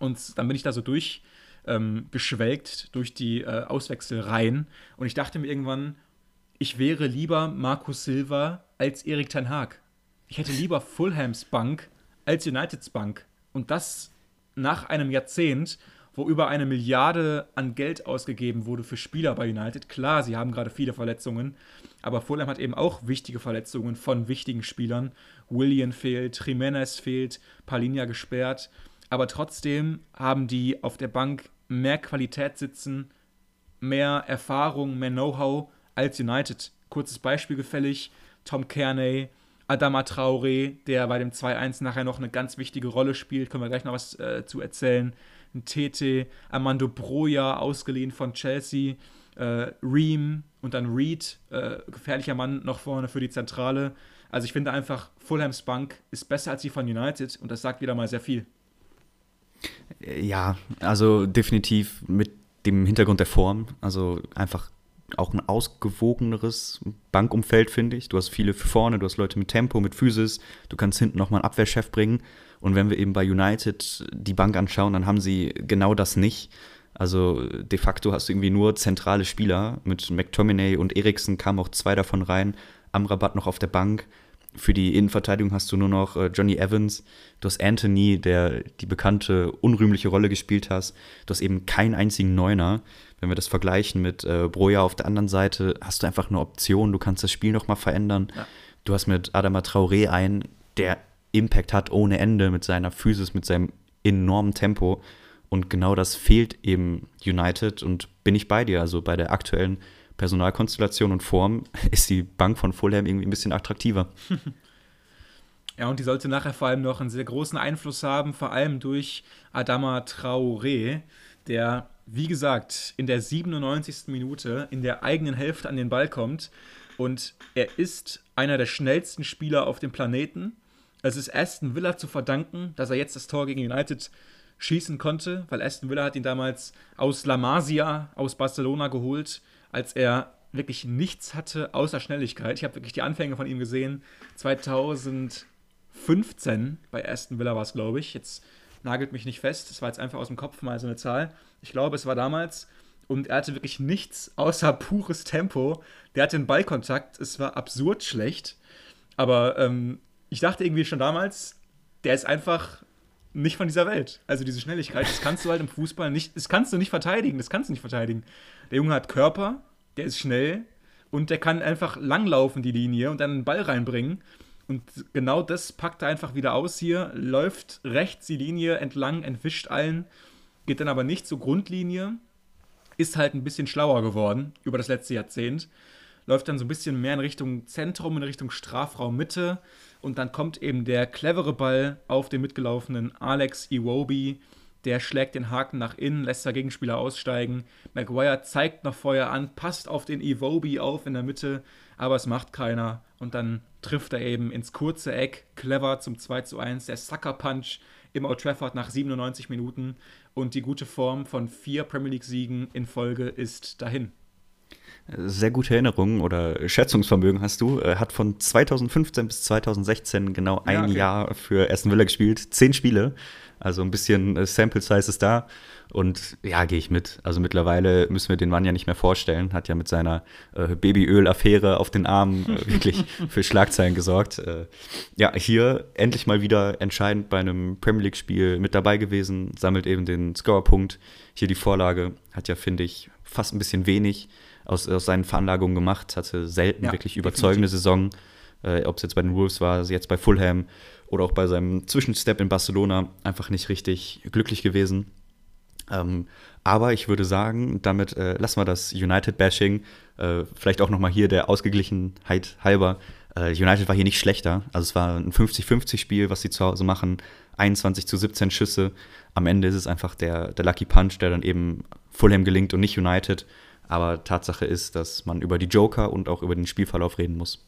Und dann bin ich da so durch ähm, durch die äh, Auswechselreihen. Und ich dachte mir irgendwann, ich wäre lieber Markus Silva als Erik Ten Haag. Ich hätte lieber Fulhams Bank als Uniteds Bank. Und das nach einem Jahrzehnt, wo über eine Milliarde an Geld ausgegeben wurde für Spieler bei United. Klar, sie haben gerade viele Verletzungen, aber Fulham hat eben auch wichtige Verletzungen von wichtigen Spielern. William fehlt, Jimenez fehlt, Palinja gesperrt. Aber trotzdem haben die auf der Bank mehr Qualität sitzen, mehr Erfahrung, mehr Know-how als United. Kurzes Beispiel gefällig: Tom Kearney, Adama Traoré, der bei dem 2-1 nachher noch eine ganz wichtige Rolle spielt, können wir gleich noch was äh, zu erzählen. Ein Tete, Armando Broja, ausgeliehen von Chelsea, äh, Ream und dann Reed, äh, gefährlicher Mann noch vorne für die Zentrale. Also ich finde einfach, Fulhams Bank ist besser als die von United und das sagt wieder mal sehr viel. Ja, also definitiv mit dem Hintergrund der Form. Also einfach auch ein ausgewogeneres Bankumfeld, finde ich. Du hast viele für vorne, du hast Leute mit Tempo, mit Physis, du kannst hinten nochmal einen Abwehrchef bringen. Und wenn wir eben bei United die Bank anschauen, dann haben sie genau das nicht. Also de facto hast du irgendwie nur zentrale Spieler. Mit McTominay und Eriksen kamen auch zwei davon rein. Amrabat noch auf der Bank. Für die Innenverteidigung hast du nur noch äh, Johnny Evans, du hast Anthony, der die bekannte unrühmliche Rolle gespielt hat. Du hast eben keinen einzigen Neuner. Wenn wir das vergleichen mit äh, Broja auf der anderen Seite, hast du einfach eine Option, du kannst das Spiel nochmal verändern. Ja. Du hast mit Adama Traoré einen, der Impact hat ohne Ende mit seiner Physis, mit seinem enormen Tempo. Und genau das fehlt eben United und bin ich bei dir. Also bei der aktuellen Personalkonstellation und Form ist die Bank von Fulham irgendwie ein bisschen attraktiver. Ja, und die sollte nachher vor allem noch einen sehr großen Einfluss haben, vor allem durch Adama Traoré, der, wie gesagt, in der 97. Minute in der eigenen Hälfte an den Ball kommt. Und er ist einer der schnellsten Spieler auf dem Planeten. Es ist Aston Villa zu verdanken, dass er jetzt das Tor gegen United schießen konnte, weil Aston Villa hat ihn damals aus La Masia, aus Barcelona geholt als er wirklich nichts hatte außer Schnelligkeit. Ich habe wirklich die Anfänge von ihm gesehen. 2015 bei Aston Villa war es, glaube ich. Jetzt nagelt mich nicht fest. Das war jetzt einfach aus dem Kopf mal so eine Zahl. Ich glaube, es war damals. Und er hatte wirklich nichts außer pures Tempo. Der hatte den Ballkontakt. Es war absurd schlecht. Aber ähm, ich dachte irgendwie schon damals, der ist einfach nicht von dieser Welt. Also diese Schnelligkeit, das kannst du halt im Fußball nicht, das kannst du nicht verteidigen, das kannst du nicht verteidigen. Der Junge hat Körper, der ist schnell und der kann einfach langlaufen die Linie und dann einen Ball reinbringen. Und genau das packt er einfach wieder aus hier, läuft rechts die Linie entlang, entwischt allen, geht dann aber nicht zur Grundlinie, ist halt ein bisschen schlauer geworden über das letzte Jahrzehnt, läuft dann so ein bisschen mehr in Richtung Zentrum, in Richtung Strafraum Mitte und dann kommt eben der clevere Ball auf den mitgelaufenen Alex Iwobi, der schlägt den Haken nach innen, lässt der Gegenspieler aussteigen. Maguire zeigt noch Feuer an, passt auf den Iwobi auf in der Mitte, aber es macht keiner. Und dann trifft er eben ins kurze Eck, clever zum 2 zu 1. Der Sucker Punch im Old Trafford nach 97 Minuten. Und die gute Form von vier Premier League-Siegen in Folge ist dahin. Sehr gute Erinnerungen oder Schätzungsvermögen hast du. Er hat von 2015 bis 2016 genau ein ja, okay. Jahr für Aston Villa gespielt. Zehn Spiele. Also ein bisschen äh, Sample Size ist da. Und ja, gehe ich mit. Also mittlerweile müssen wir den Mann ja nicht mehr vorstellen. Hat ja mit seiner äh, Babyöl-Affäre auf den Armen äh, wirklich für Schlagzeilen gesorgt. Äh, ja, hier endlich mal wieder entscheidend bei einem Premier League-Spiel mit dabei gewesen. Sammelt eben den Scorerpunkt. Hier die Vorlage. Hat ja, finde ich, fast ein bisschen wenig aus, aus seinen Veranlagungen gemacht. Hatte selten ja, wirklich überzeugende definitiv. Saison. Äh, Ob es jetzt bei den Wolves war, jetzt bei Fulham oder auch bei seinem Zwischenstep in Barcelona einfach nicht richtig glücklich gewesen. Ähm, aber ich würde sagen, damit äh, lassen wir das United-Bashing. Äh, vielleicht auch nochmal hier der Ausgeglichenheit halber. Äh, United war hier nicht schlechter. Also es war ein 50-50-Spiel, was sie zu Hause machen. 21 zu 17 Schüsse. Am Ende ist es einfach der, der Lucky Punch, der dann eben Fulham gelingt und nicht United. Aber Tatsache ist, dass man über die Joker und auch über den Spielverlauf reden muss.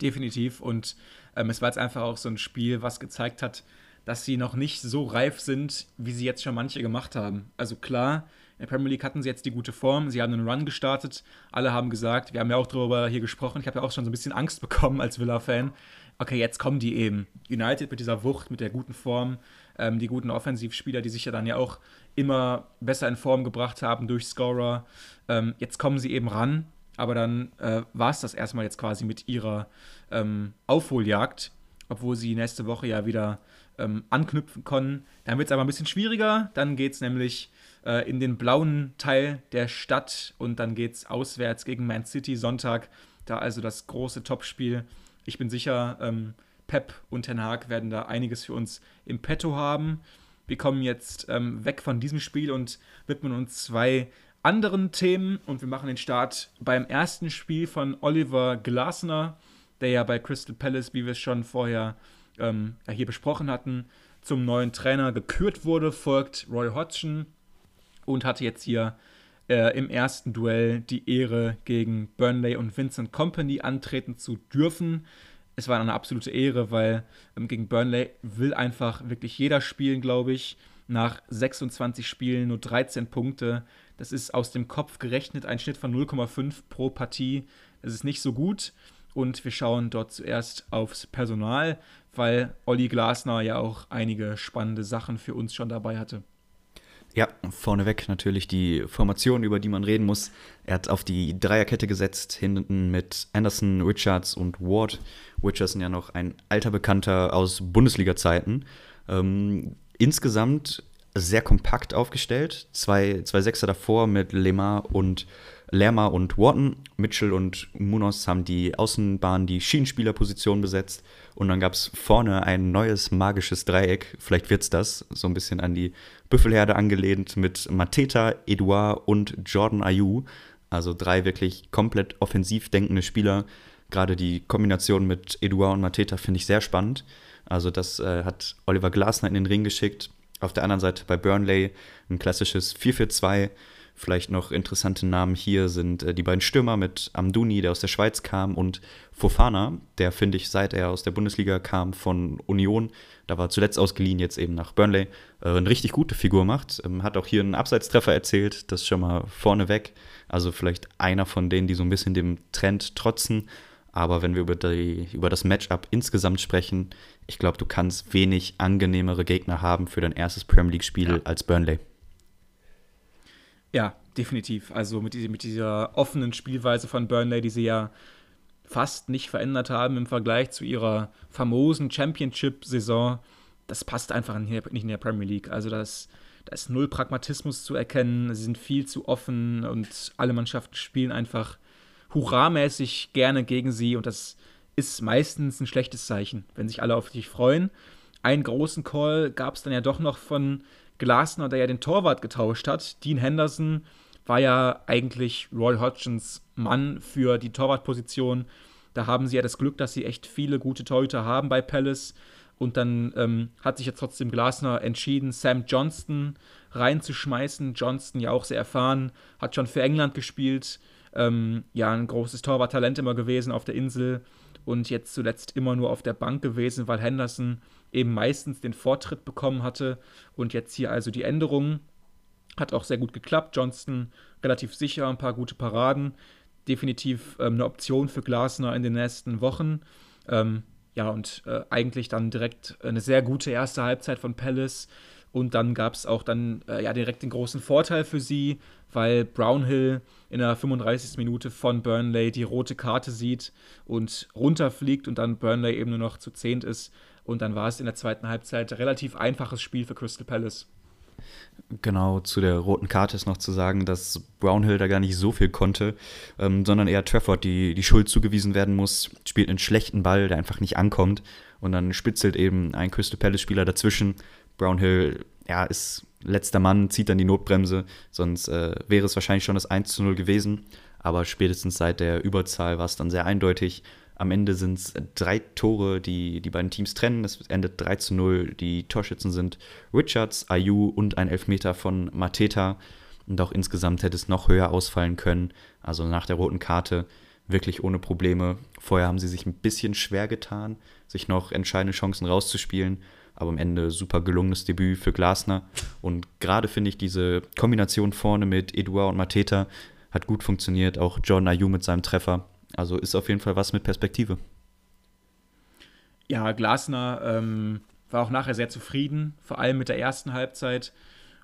Definitiv. Und ähm, es war jetzt einfach auch so ein Spiel, was gezeigt hat, dass sie noch nicht so reif sind, wie sie jetzt schon manche gemacht haben. Also klar, in der Premier League hatten sie jetzt die gute Form, sie haben einen Run gestartet, alle haben gesagt, wir haben ja auch darüber hier gesprochen, ich habe ja auch schon so ein bisschen Angst bekommen als Villa-Fan. Okay, jetzt kommen die eben. United mit dieser Wucht, mit der guten Form, ähm, die guten Offensivspieler, die sich ja dann ja auch immer besser in Form gebracht haben durch Scorer. Ähm, jetzt kommen sie eben ran, aber dann äh, war es das erstmal jetzt quasi mit ihrer ähm, Aufholjagd, obwohl sie nächste Woche ja wieder ähm, anknüpfen können. Dann wird es aber ein bisschen schwieriger. Dann geht es nämlich äh, in den blauen Teil der Stadt und dann geht es auswärts gegen Man City Sonntag. Da also das große Topspiel. Ich bin sicher, ähm, Pep und Ten Hag werden da einiges für uns im Petto haben. Wir kommen jetzt ähm, weg von diesem Spiel und widmen uns zwei anderen Themen und wir machen den Start beim ersten Spiel von Oliver Glasner, der ja bei Crystal Palace, wie wir es schon vorher ähm, ja, hier besprochen hatten, zum neuen Trainer gekürt wurde, folgt Roy Hodgson und hatte jetzt hier äh, im ersten Duell die Ehre, gegen Burnley und Vincent Company antreten zu dürfen. Es war eine absolute Ehre, weil ähm, gegen Burnley will einfach wirklich jeder spielen, glaube ich. Nach 26 Spielen nur 13 Punkte. Das ist aus dem Kopf gerechnet ein Schnitt von 0,5 pro Partie. Das ist nicht so gut. Und wir schauen dort zuerst aufs Personal weil Olli Glasner ja auch einige spannende Sachen für uns schon dabei hatte. Ja, vorneweg natürlich die Formation, über die man reden muss. Er hat auf die Dreierkette gesetzt, hinten mit Anderson, Richards und Ward. Richardson ja noch ein alter Bekannter aus Bundesliga-Zeiten. Ähm, insgesamt sehr kompakt aufgestellt. Zwei, zwei Sechser davor mit Lemar und Lerma und Wharton. Mitchell und Munoz haben die Außenbahn, die Schienenspielerposition besetzt. Und dann gab es vorne ein neues magisches Dreieck. Vielleicht wird es das, so ein bisschen an die Büffelherde angelehnt mit Mateta, Edouard und Jordan Ayew. Also drei wirklich komplett offensiv denkende Spieler. Gerade die Kombination mit Edouard und Mateta finde ich sehr spannend. Also das äh, hat Oliver Glasner in den Ring geschickt. Auf der anderen Seite bei Burnley ein klassisches 4-4-2 Vielleicht noch interessante Namen hier sind äh, die beiden Stürmer mit Amduni, der aus der Schweiz kam, und Fofana, der, finde ich, seit er aus der Bundesliga kam von Union, da war zuletzt ausgeliehen, jetzt eben nach Burnley, äh, eine richtig gute Figur macht. Ähm, hat auch hier einen Abseitstreffer erzielt, das schon mal vorneweg. Also vielleicht einer von denen, die so ein bisschen dem Trend trotzen. Aber wenn wir über, die, über das Matchup insgesamt sprechen, ich glaube, du kannst wenig angenehmere Gegner haben für dein erstes Premier League-Spiel ja. als Burnley. Ja, definitiv. Also mit, mit dieser offenen Spielweise von Burnley, die sie ja fast nicht verändert haben im Vergleich zu ihrer famosen Championship-Saison, das passt einfach nicht in der Premier League. Also das, da ist null Pragmatismus zu erkennen, sie sind viel zu offen und alle Mannschaften spielen einfach hurramäßig gerne gegen sie und das ist meistens ein schlechtes Zeichen, wenn sich alle auf dich freuen. Einen großen Call gab es dann ja doch noch von Glasner, der ja den Torwart getauscht hat. Dean Henderson war ja eigentlich Roy Hodgsons Mann für die Torwartposition. Da haben sie ja das Glück, dass sie echt viele gute Torhüter haben bei Palace. Und dann ähm, hat sich jetzt trotzdem Glasner entschieden, Sam Johnston reinzuschmeißen. Johnston ja auch sehr erfahren, hat schon für England gespielt. Ähm, ja, ein großes Torwarttalent immer gewesen auf der Insel und jetzt zuletzt immer nur auf der Bank gewesen, weil Henderson eben meistens den Vortritt bekommen hatte. Und jetzt hier also die Änderungen. Hat auch sehr gut geklappt. Johnston relativ sicher, ein paar gute Paraden. Definitiv ähm, eine Option für Glasner in den nächsten Wochen. Ähm, ja, und äh, eigentlich dann direkt eine sehr gute erste Halbzeit von Palace. Und dann gab es auch dann äh, ja direkt den großen Vorteil für sie, weil Brownhill in der 35. Minute von Burnley die rote Karte sieht und runterfliegt und dann Burnley eben nur noch zu zehnt ist. Und dann war es in der zweiten Halbzeit relativ einfaches Spiel für Crystal Palace. Genau, zu der roten Karte ist noch zu sagen, dass Brownhill da gar nicht so viel konnte, ähm, sondern eher Trafford die, die Schuld zugewiesen werden muss, spielt einen schlechten Ball, der einfach nicht ankommt und dann spitzelt eben ein Crystal Palace-Spieler dazwischen. Brownhill, ja, ist letzter Mann, zieht dann die Notbremse, sonst äh, wäre es wahrscheinlich schon das 1 zu 0 gewesen. aber spätestens seit der Überzahl war es dann sehr eindeutig. Am Ende sind es drei Tore, die die beiden Teams trennen. Es endet 3 zu 0. Die Torschützen sind Richards, Ayu und ein Elfmeter von Mateta. Und auch insgesamt hätte es noch höher ausfallen können. Also nach der roten Karte wirklich ohne Probleme. Vorher haben sie sich ein bisschen schwer getan, sich noch entscheidende Chancen rauszuspielen. Aber am Ende super gelungenes Debüt für Glasner. Und gerade finde ich diese Kombination vorne mit Eduard und Mateta hat gut funktioniert. Auch John Ayu mit seinem Treffer also ist auf jeden Fall was mit Perspektive. Ja, Glasner ähm, war auch nachher sehr zufrieden, vor allem mit der ersten Halbzeit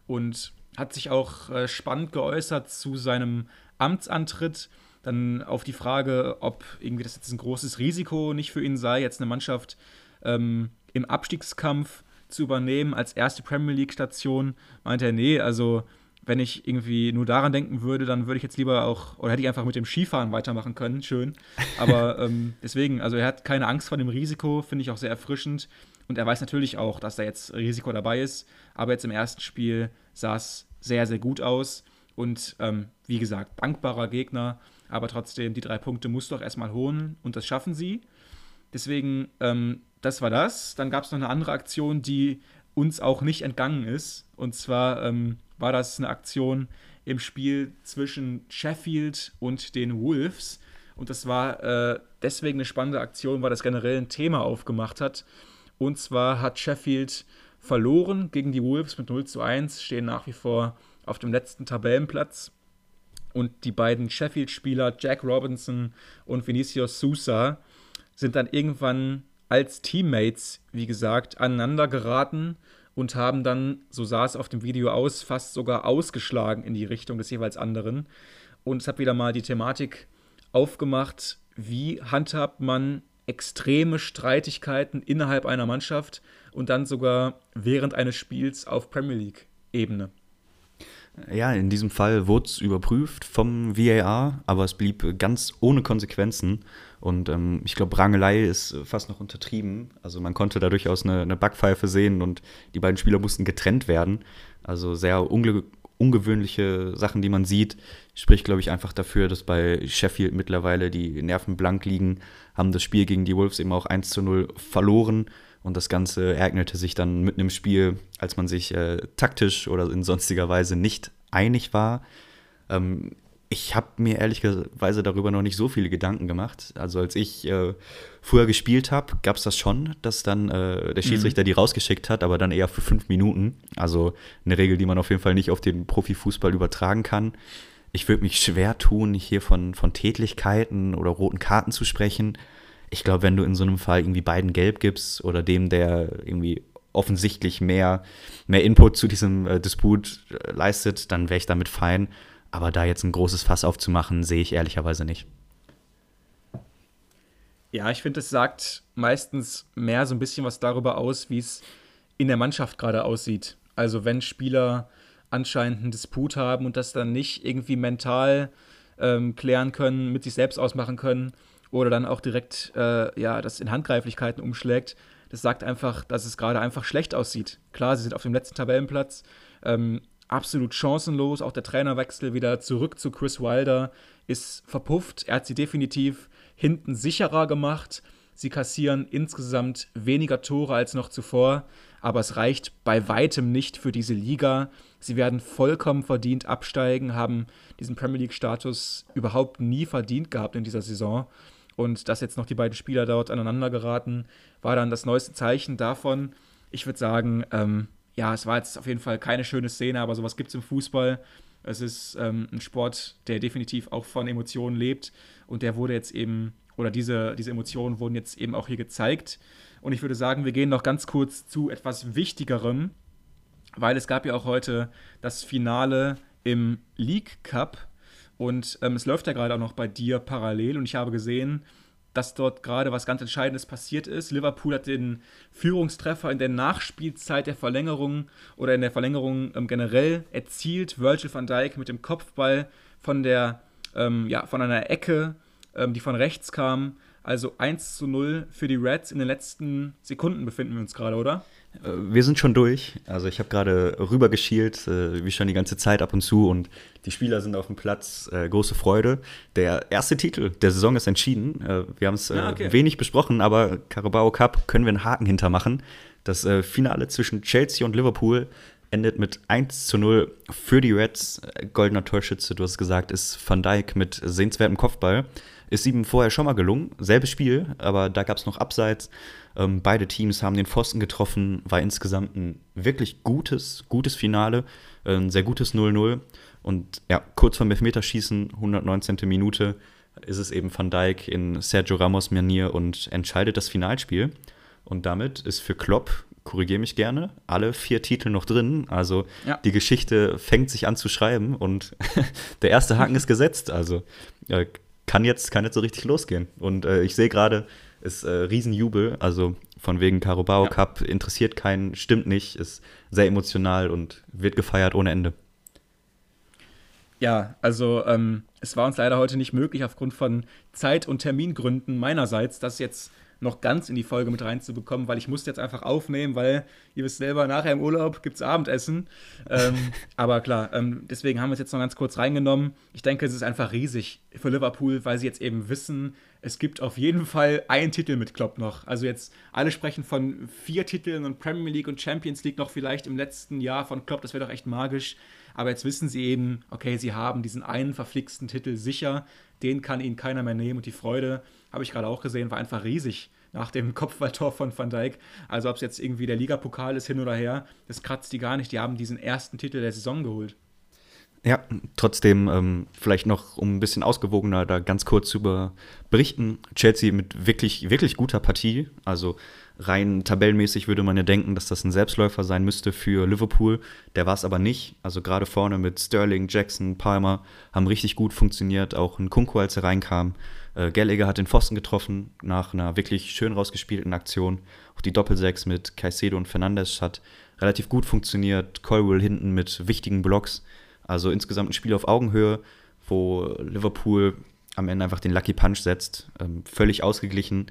und hat sich auch äh, spannend geäußert zu seinem Amtsantritt. Dann auf die Frage, ob irgendwie das jetzt ein großes Risiko nicht für ihn sei, jetzt eine Mannschaft ähm, im Abstiegskampf zu übernehmen als erste Premier League-Station, meinte er, nee, also wenn ich irgendwie nur daran denken würde, dann würde ich jetzt lieber auch, oder hätte ich einfach mit dem Skifahren weitermachen können, schön. Aber ähm, deswegen, also er hat keine Angst vor dem Risiko, finde ich auch sehr erfrischend. Und er weiß natürlich auch, dass da jetzt Risiko dabei ist. Aber jetzt im ersten Spiel sah es sehr, sehr gut aus. Und ähm, wie gesagt, dankbarer Gegner. Aber trotzdem, die drei Punkte musst du auch erstmal holen. Und das schaffen sie. Deswegen, ähm, das war das. Dann gab es noch eine andere Aktion, die uns auch nicht entgangen ist. Und zwar ähm, war das eine Aktion im Spiel zwischen Sheffield und den Wolves. Und das war äh, deswegen eine spannende Aktion, weil das generell ein Thema aufgemacht hat. Und zwar hat Sheffield verloren gegen die Wolves mit 0 zu 1, stehen nach wie vor auf dem letzten Tabellenplatz. Und die beiden Sheffield-Spieler Jack Robinson und Vinicius Sousa sind dann irgendwann als Teammates, wie gesagt, aneinander geraten und haben dann, so sah es auf dem Video aus, fast sogar ausgeschlagen in die Richtung des jeweils anderen. Und es hat wieder mal die Thematik aufgemacht, wie handhabt man extreme Streitigkeiten innerhalb einer Mannschaft und dann sogar während eines Spiels auf Premier League-Ebene. Ja, in diesem Fall wurde es überprüft vom VAR, aber es blieb ganz ohne Konsequenzen. Und ähm, ich glaube, Rangelei ist fast noch untertrieben. Also man konnte da durchaus eine, eine Backpfeife sehen und die beiden Spieler mussten getrennt werden. Also sehr unge ungewöhnliche Sachen, die man sieht. Spricht, glaube ich, einfach dafür, dass bei Sheffield mittlerweile die Nerven blank liegen, haben das Spiel gegen die Wolves eben auch 1 zu 0 verloren. Und das Ganze ereignete sich dann mitten im Spiel, als man sich äh, taktisch oder in sonstiger Weise nicht einig war. Ähm, ich habe mir ehrlicherweise darüber noch nicht so viele Gedanken gemacht. Also als ich äh, früher gespielt habe, gab es das schon, dass dann äh, der Schiedsrichter mhm. die rausgeschickt hat, aber dann eher für fünf Minuten. Also eine Regel, die man auf jeden Fall nicht auf den Profifußball übertragen kann. Ich würde mich schwer tun, hier von, von Tätlichkeiten oder roten Karten zu sprechen ich glaube, wenn du in so einem Fall irgendwie beiden gelb gibst oder dem, der irgendwie offensichtlich mehr, mehr Input zu diesem äh, Disput äh, leistet, dann wäre ich damit fein. Aber da jetzt ein großes Fass aufzumachen, sehe ich ehrlicherweise nicht. Ja, ich finde, es sagt meistens mehr so ein bisschen was darüber aus, wie es in der Mannschaft gerade aussieht. Also wenn Spieler anscheinend einen Disput haben und das dann nicht irgendwie mental ähm, klären können, mit sich selbst ausmachen können, oder dann auch direkt äh, ja, das in Handgreiflichkeiten umschlägt, das sagt einfach, dass es gerade einfach schlecht aussieht. Klar, sie sind auf dem letzten Tabellenplatz, ähm, absolut chancenlos. Auch der Trainerwechsel wieder zurück zu Chris Wilder ist verpufft. Er hat sie definitiv hinten sicherer gemacht. Sie kassieren insgesamt weniger Tore als noch zuvor, aber es reicht bei weitem nicht für diese Liga. Sie werden vollkommen verdient absteigen, haben diesen Premier League-Status überhaupt nie verdient gehabt in dieser Saison. Und dass jetzt noch die beiden Spieler dort aneinander geraten, war dann das neueste Zeichen davon. Ich würde sagen, ähm, ja, es war jetzt auf jeden Fall keine schöne Szene, aber sowas gibt es im Fußball. Es ist ähm, ein Sport, der definitiv auch von Emotionen lebt und der wurde jetzt eben, oder diese, diese Emotionen wurden jetzt eben auch hier gezeigt. Und ich würde sagen, wir gehen noch ganz kurz zu etwas Wichtigerem, weil es gab ja auch heute das Finale im League Cup und ähm, es läuft ja gerade auch noch bei dir parallel und ich habe gesehen, dass dort gerade was ganz Entscheidendes passiert ist. Liverpool hat den Führungstreffer in der Nachspielzeit der Verlängerung oder in der Verlängerung ähm, generell erzielt. Virgil van Dijk mit dem Kopfball von der ähm, ja, von einer Ecke, ähm, die von rechts kam. Also 1 zu 0 für die Reds. In den letzten Sekunden befinden wir uns gerade, oder? Wir sind schon durch. Also ich habe gerade rübergeschielt, äh, wie schon die ganze Zeit ab und zu und die Spieler sind auf dem Platz. Äh, große Freude. Der erste Titel der Saison ist entschieden. Äh, wir haben es äh, ah, okay. wenig besprochen, aber Carabao Cup können wir einen Haken hintermachen. Das äh, Finale zwischen Chelsea und Liverpool endet mit 1 zu 0 für die Reds. Äh, goldener Torschütze, du hast gesagt, ist Van Dijk mit sehenswertem Kopfball. Ist ihm vorher schon mal gelungen. Selbes Spiel, aber da gab es noch Abseits. Ähm, beide Teams haben den Pfosten getroffen. War insgesamt ein wirklich gutes, gutes Finale. Äh, ein sehr gutes 0-0. Und ja, kurz vor Elfmeterschießen, 119. Minute, ist es eben Van Dijk in Sergio Ramos Manier und entscheidet das Finalspiel. Und damit ist für Klopp, korrigiere mich gerne, alle vier Titel noch drin. Also ja. die Geschichte fängt sich an zu schreiben und der erste Haken ist gesetzt. Also äh, kann, jetzt, kann jetzt so richtig losgehen. Und äh, ich sehe gerade, ist äh, Riesenjubel. Also von wegen Carabao ja. Cup interessiert keinen, stimmt nicht, ist sehr emotional und wird gefeiert ohne Ende. Ja, also ähm, es war uns leider heute nicht möglich, aufgrund von Zeit- und Termingründen meinerseits, das jetzt noch ganz in die Folge mit reinzubekommen, weil ich musste jetzt einfach aufnehmen, weil ihr wisst selber, nachher im Urlaub gibt es Abendessen. ähm, aber klar, ähm, deswegen haben wir es jetzt noch ganz kurz reingenommen. Ich denke, es ist einfach riesig für Liverpool, weil sie jetzt eben wissen, es gibt auf jeden Fall einen Titel mit Klopp noch. Also jetzt alle sprechen von vier Titeln und Premier League und Champions League noch vielleicht im letzten Jahr von Klopp. Das wäre doch echt magisch. Aber jetzt wissen sie eben, okay, sie haben diesen einen verflixten Titel sicher. Den kann ihnen keiner mehr nehmen. Und die Freude, habe ich gerade auch gesehen, war einfach riesig nach dem Kopfballtor von Van Dijk. Also ob es jetzt irgendwie der Ligapokal ist hin oder her, das kratzt die gar nicht. Die haben diesen ersten Titel der Saison geholt. Ja, trotzdem ähm, vielleicht noch, um ein bisschen ausgewogener da ganz kurz über berichten. Chelsea mit wirklich, wirklich guter Partie. Also rein tabellenmäßig würde man ja denken, dass das ein Selbstläufer sein müsste für Liverpool. Der war es aber nicht. Also gerade vorne mit Sterling, Jackson, Palmer haben richtig gut funktioniert. Auch ein Kunku, als er reinkam. Äh, Gallagher hat den Pfosten getroffen nach einer wirklich schön rausgespielten Aktion. Auch die Doppelsechs mit Caicedo und Fernandes hat relativ gut funktioniert. Colwell hinten mit wichtigen Blocks. Also insgesamt ein Spiel auf Augenhöhe, wo Liverpool am Ende einfach den Lucky Punch setzt. Ähm, völlig ausgeglichen.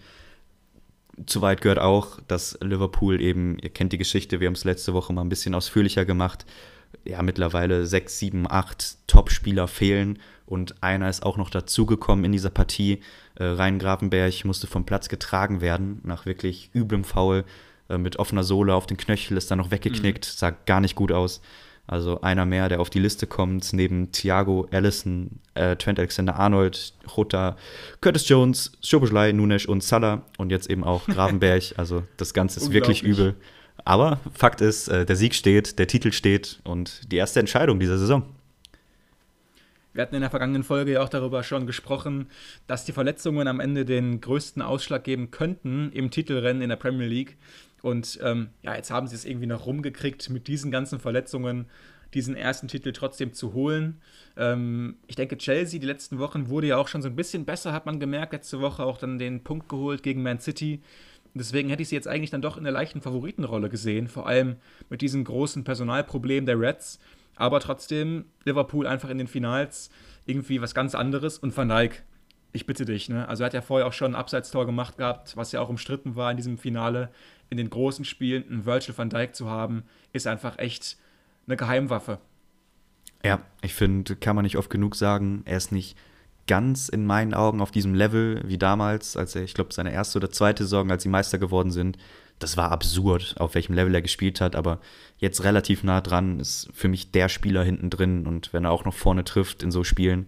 Zu weit gehört auch, dass Liverpool eben, ihr kennt die Geschichte, wir haben es letzte Woche mal ein bisschen ausführlicher gemacht. Ja, mittlerweile sechs, sieben, acht Top-Spieler fehlen und einer ist auch noch dazugekommen in dieser Partie. Äh, Rhein Gravenberg musste vom Platz getragen werden, nach wirklich üblem Foul. Äh, mit offener Sohle auf den Knöchel ist dann noch weggeknickt, mhm. sah gar nicht gut aus. Also einer mehr, der auf die Liste kommt, neben Thiago, Allison, äh, Trent Alexander-Arnold, Jota, Curtis Jones, Schoboschlei, Nunes und Salah und jetzt eben auch Gravenberg. Also das Ganze ist wirklich übel. Aber Fakt ist, äh, der Sieg steht, der Titel steht und die erste Entscheidung dieser Saison. Wir hatten in der vergangenen Folge ja auch darüber schon gesprochen, dass die Verletzungen am Ende den größten Ausschlag geben könnten im Titelrennen in der Premier League. Und ähm, ja, jetzt haben sie es irgendwie noch rumgekriegt, mit diesen ganzen Verletzungen diesen ersten Titel trotzdem zu holen. Ähm, ich denke, Chelsea die letzten Wochen wurde ja auch schon so ein bisschen besser, hat man gemerkt. Letzte Woche auch dann den Punkt geholt gegen Man City. Deswegen hätte ich sie jetzt eigentlich dann doch in der leichten Favoritenrolle gesehen, vor allem mit diesem großen Personalproblem der Reds. Aber trotzdem Liverpool einfach in den Finals irgendwie was ganz anderes und Van Dijk ich bitte dich, ne? Also er hat ja vorher auch schon ein Abseitstor gemacht gehabt, was ja auch umstritten war in diesem Finale in den großen Spielen einen Virgil van Dijk zu haben, ist einfach echt eine Geheimwaffe. Ja, ich finde, kann man nicht oft genug sagen, er ist nicht ganz in meinen Augen auf diesem Level wie damals, als er, ich glaube, seine erste oder zweite Saison, als sie Meister geworden sind. Das war absurd, auf welchem Level er gespielt hat, aber jetzt relativ nah dran ist für mich der Spieler hinten drin und wenn er auch noch vorne trifft in so Spielen,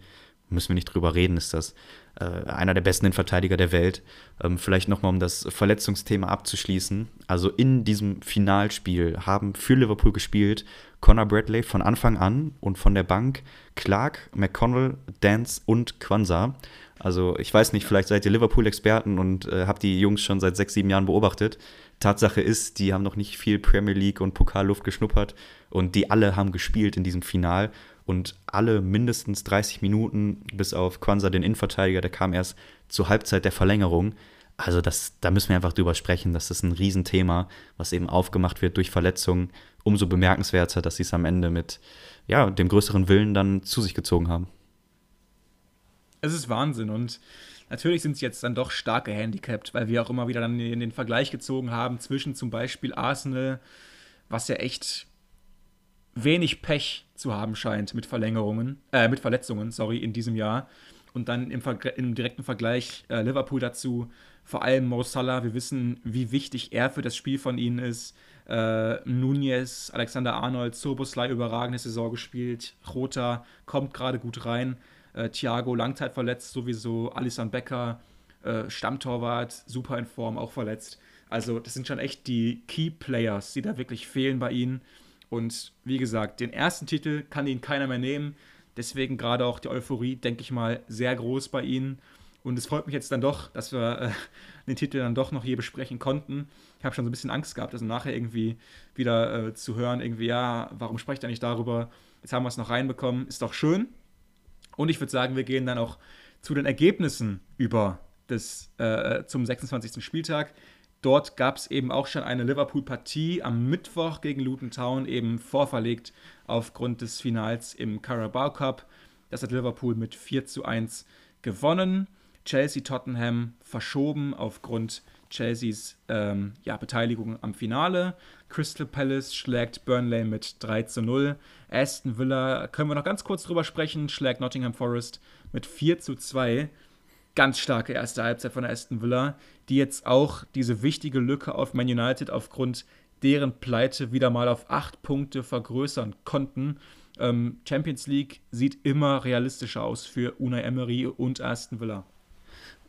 müssen wir nicht drüber reden, ist das äh, einer der besten Innenverteidiger der Welt. Ähm, vielleicht nochmal, um das Verletzungsthema abzuschließen. Also in diesem Finalspiel haben für Liverpool gespielt Conor Bradley von Anfang an und von der Bank Clark, McConnell, Dance und Kwanzaa. Also ich weiß nicht, vielleicht seid ihr Liverpool-Experten und äh, habt die Jungs schon seit sechs, sieben Jahren beobachtet. Tatsache ist, die haben noch nicht viel Premier League und Pokalluft geschnuppert und die alle haben gespielt in diesem Final und alle mindestens 30 Minuten, bis auf Kwanzaa, den Innenverteidiger, der kam erst zur Halbzeit der Verlängerung. Also das, da müssen wir einfach drüber sprechen. Das ist ein Riesenthema, was eben aufgemacht wird durch Verletzungen. Umso bemerkenswerter, dass sie es am Ende mit ja, dem größeren Willen dann zu sich gezogen haben. es ist Wahnsinn und natürlich sind sie jetzt dann doch stark gehandicapt, weil wir auch immer wieder dann in den Vergleich gezogen haben zwischen zum Beispiel Arsenal, was ja echt wenig Pech zu haben scheint mit Verlängerungen, äh, mit Verletzungen, sorry, in diesem Jahr. Und dann im, im direkten Vergleich äh, Liverpool dazu, vor allem Mo Salah, wir wissen, wie wichtig er für das Spiel von ihnen ist. Äh, Nunez, Alexander Arnold, Soboslai überragende Saison gespielt. Rota kommt gerade gut rein. Äh, Thiago Langzeit verletzt sowieso. Alisson Becker, äh, Stammtorwart, super in Form, auch verletzt. Also das sind schon echt die Key Players, die da wirklich fehlen bei ihnen. Und wie gesagt, den ersten Titel kann ihnen keiner mehr nehmen. Deswegen gerade auch die Euphorie, denke ich mal, sehr groß bei ihnen. Und es freut mich jetzt dann doch, dass wir äh, den Titel dann doch noch hier besprechen konnten. Ich habe schon so ein bisschen Angst gehabt, also nachher irgendwie wieder äh, zu hören, irgendwie, ja, warum sprecht er nicht darüber? Jetzt haben wir es noch reinbekommen, ist doch schön. Und ich würde sagen, wir gehen dann auch zu den Ergebnissen über des, äh, zum 26. Spieltag. Dort gab es eben auch schon eine Liverpool-Partie am Mittwoch gegen Luton Town, eben vorverlegt aufgrund des Finals im Carabao Cup. Das hat Liverpool mit 4 zu 1 gewonnen. Chelsea-Tottenham verschoben aufgrund Chelseas ähm, ja, Beteiligung am Finale. Crystal Palace schlägt Burnley mit 3 zu 0. Aston Villa, können wir noch ganz kurz drüber sprechen, schlägt Nottingham Forest mit 4 zu 2. Ganz starke erste Halbzeit von Aston Villa, die jetzt auch diese wichtige Lücke auf Man United aufgrund deren Pleite wieder mal auf 8 Punkte vergrößern konnten. Ähm, Champions League sieht immer realistischer aus für Unai Emery und Aston Villa.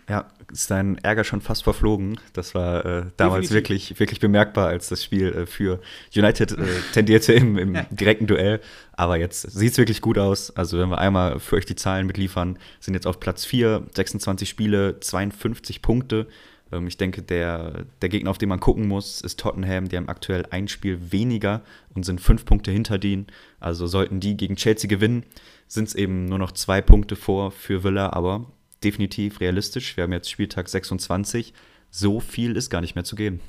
Ja, ist dein Ärger schon fast verflogen. Das war äh, damals wirklich, wirklich bemerkbar, als das Spiel äh, für United äh, tendierte im, im direkten Duell. Aber jetzt sieht es wirklich gut aus. Also, wenn wir einmal für euch die Zahlen mitliefern, sind jetzt auf Platz 4, 26 Spiele, 52 Punkte. Ähm, ich denke, der, der Gegner, auf den man gucken muss, ist Tottenham. Die haben aktuell ein Spiel weniger und sind fünf Punkte hinter denen. Also, sollten die gegen Chelsea gewinnen, sind es eben nur noch zwei Punkte vor für Villa. Aber definitiv realistisch. Wir haben jetzt Spieltag 26. So viel ist gar nicht mehr zu geben.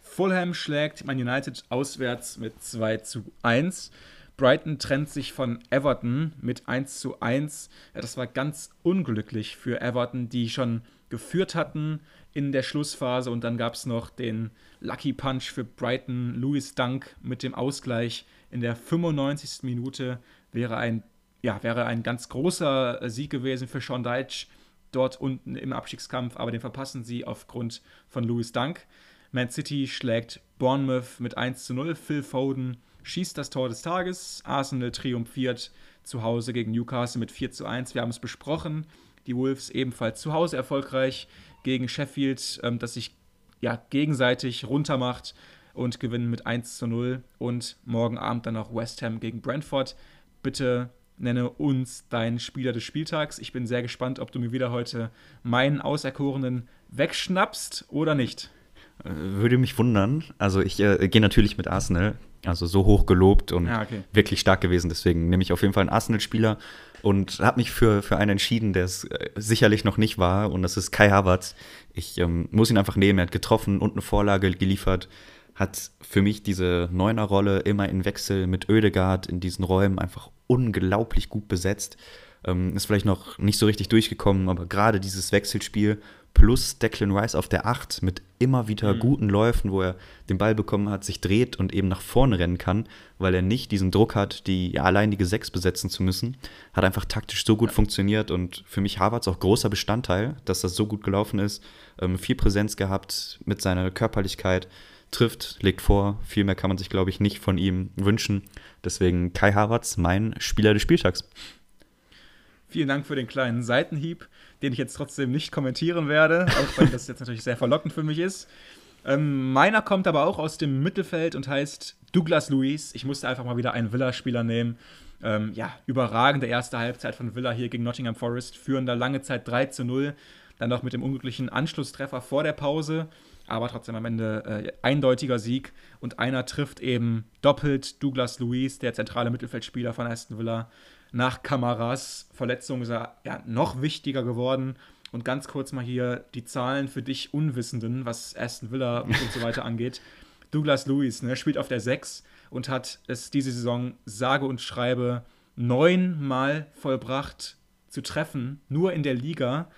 Fulham schlägt Man United auswärts mit 2 zu 1. Brighton trennt sich von Everton mit 1 zu 1. Das war ganz unglücklich für Everton, die schon geführt hatten in der Schlussphase. Und dann gab es noch den Lucky Punch für Brighton. Louis Dunk mit dem Ausgleich in der 95. Minute wäre ein ja, wäre ein ganz großer äh, Sieg gewesen für Sean Deitch dort unten im Abstiegskampf, aber den verpassen sie aufgrund von Louis Dunk. Man City schlägt Bournemouth mit 1 zu 0. Phil Foden schießt das Tor des Tages. Arsenal triumphiert zu Hause gegen Newcastle mit 4 zu 1. Wir haben es besprochen. Die Wolves ebenfalls zu Hause erfolgreich gegen Sheffield, ähm, das sich ja gegenseitig runtermacht und gewinnen mit 1 zu 0. Und morgen Abend dann noch West Ham gegen Brentford. Bitte nenne uns deinen Spieler des Spieltags. Ich bin sehr gespannt, ob du mir wieder heute meinen Auserkorenen wegschnappst oder nicht. Äh, würde mich wundern. Also ich äh, gehe natürlich mit Arsenal. Also so hoch gelobt und ja, okay. wirklich stark gewesen. Deswegen nehme ich auf jeden Fall einen Arsenal-Spieler und habe mich für, für einen entschieden, der es äh, sicherlich noch nicht war. Und das ist Kai Havertz. Ich ähm, muss ihn einfach nehmen. Er hat getroffen und eine Vorlage geliefert hat für mich diese Neuner-Rolle immer in Wechsel mit Oedegaard in diesen Räumen einfach unglaublich gut besetzt. Ähm, ist vielleicht noch nicht so richtig durchgekommen, aber gerade dieses Wechselspiel plus Declan Rice auf der 8 mit immer wieder mhm. guten Läufen, wo er den Ball bekommen hat, sich dreht und eben nach vorne rennen kann, weil er nicht diesen Druck hat, die ja, alleinige 6 besetzen zu müssen, hat einfach taktisch so gut ja. funktioniert und für mich Harvards auch großer Bestandteil, dass das so gut gelaufen ist. Ähm, viel Präsenz gehabt mit seiner Körperlichkeit, trifft, legt vor. Viel mehr kann man sich, glaube ich, nicht von ihm wünschen. Deswegen Kai Havertz, mein Spieler des Spieltags. Vielen Dank für den kleinen Seitenhieb, den ich jetzt trotzdem nicht kommentieren werde, auch wenn das jetzt natürlich sehr verlockend für mich ist. Ähm, meiner kommt aber auch aus dem Mittelfeld und heißt Douglas Luiz. Ich musste einfach mal wieder einen Villa-Spieler nehmen. Ähm, ja, überragende erste Halbzeit von Villa hier gegen Nottingham Forest, führen da lange Zeit 3 zu 0. Dann noch mit dem unglücklichen Anschlusstreffer vor der Pause aber trotzdem am Ende äh, eindeutiger Sieg. Und einer trifft eben doppelt Douglas Luiz, der zentrale Mittelfeldspieler von Aston Villa. Nach Kamaras Verletzung ist er ja, noch wichtiger geworden. Und ganz kurz mal hier die Zahlen für dich Unwissenden, was Aston Villa und so weiter angeht. Douglas Luiz ne, spielt auf der 6 und hat es diese Saison sage und schreibe neunmal vollbracht, zu treffen, nur in der Liga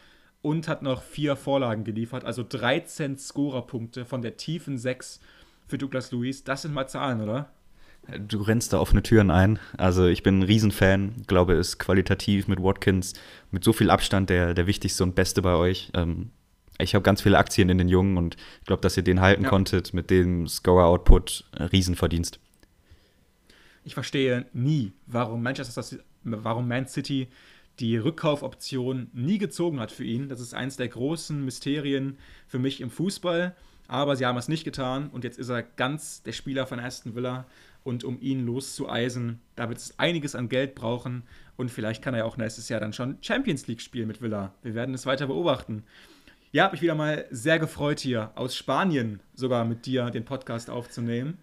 und hat noch vier Vorlagen geliefert, also 13 Scorerpunkte von der tiefen 6 für Douglas Luiz. Das sind mal Zahlen, oder? Du rennst da offene Türen ein. Also ich bin ein Riesenfan, glaube, ist qualitativ mit Watkins mit so viel Abstand der, der wichtigste und beste bei euch. Ähm, ich habe ganz viele Aktien in den Jungen und ich glaube, dass ihr den halten ja. konntet mit dem Scorer-Output. Äh, Riesenverdienst. Ich verstehe nie, warum Manchester, warum Man City die Rückkaufoption nie gezogen hat für ihn. Das ist eins der großen Mysterien für mich im Fußball. Aber sie haben es nicht getan und jetzt ist er ganz der Spieler von Aston Villa. Und um ihn loszueisen, da wird es einiges an Geld brauchen. Und vielleicht kann er ja auch nächstes Jahr dann schon Champions League spielen mit Villa. Wir werden es weiter beobachten. Ja, habe ich wieder mal sehr gefreut, hier aus Spanien sogar mit dir den Podcast aufzunehmen.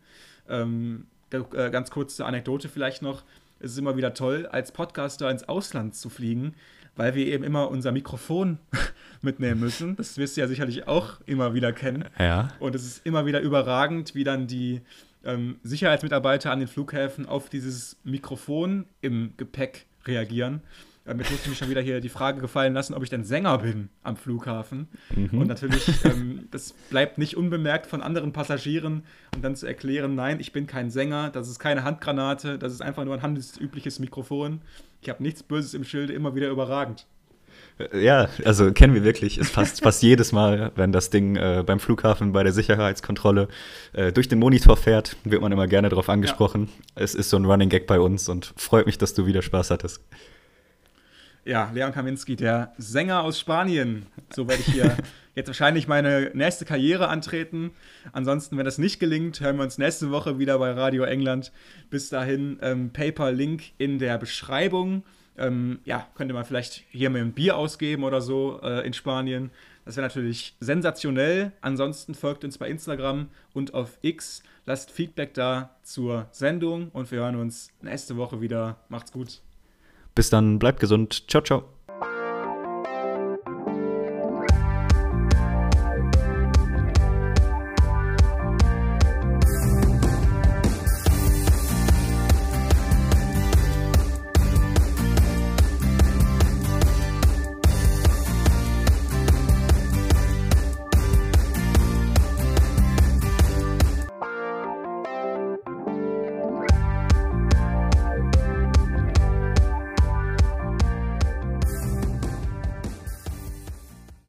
Ähm, äh, ganz kurze Anekdote vielleicht noch es ist immer wieder toll, als Podcaster ins Ausland zu fliegen, weil wir eben immer unser Mikrofon mitnehmen müssen. Das wirst du ja sicherlich auch immer wieder kennen. Ja. Und es ist immer wieder überragend, wie dann die ähm, Sicherheitsmitarbeiter an den Flughäfen auf dieses Mikrofon im Gepäck reagieren. Ähm, jetzt musste ich mich schon wieder hier die Frage gefallen lassen, ob ich denn Sänger bin am Flughafen. Mhm. Und natürlich, ähm, das bleibt nicht unbemerkt von anderen Passagieren und dann zu erklären, nein, ich bin kein Sänger, das ist keine Handgranate, das ist einfach nur ein handelsübliches Mikrofon. Ich habe nichts Böses im Schilde, immer wieder überragend. Äh, ja, also kennen wir wirklich. Es passt fast jedes Mal, wenn das Ding äh, beim Flughafen bei der Sicherheitskontrolle äh, durch den Monitor fährt, wird man immer gerne darauf angesprochen. Ja. Es ist so ein Running Gag bei uns und freut mich, dass du wieder Spaß hattest. Ja, Leon Kaminski, der Sänger aus Spanien. So werde ich hier jetzt wahrscheinlich meine nächste Karriere antreten. Ansonsten, wenn das nicht gelingt, hören wir uns nächste Woche wieder bei Radio England. Bis dahin, ähm, Paper-Link in der Beschreibung. Ähm, ja, könnte man vielleicht hier mit einem Bier ausgeben oder so äh, in Spanien. Das wäre natürlich sensationell. Ansonsten folgt uns bei Instagram und auf X. Lasst Feedback da zur Sendung und wir hören uns nächste Woche wieder. Macht's gut. Bis dann, bleibt gesund. Ciao, ciao.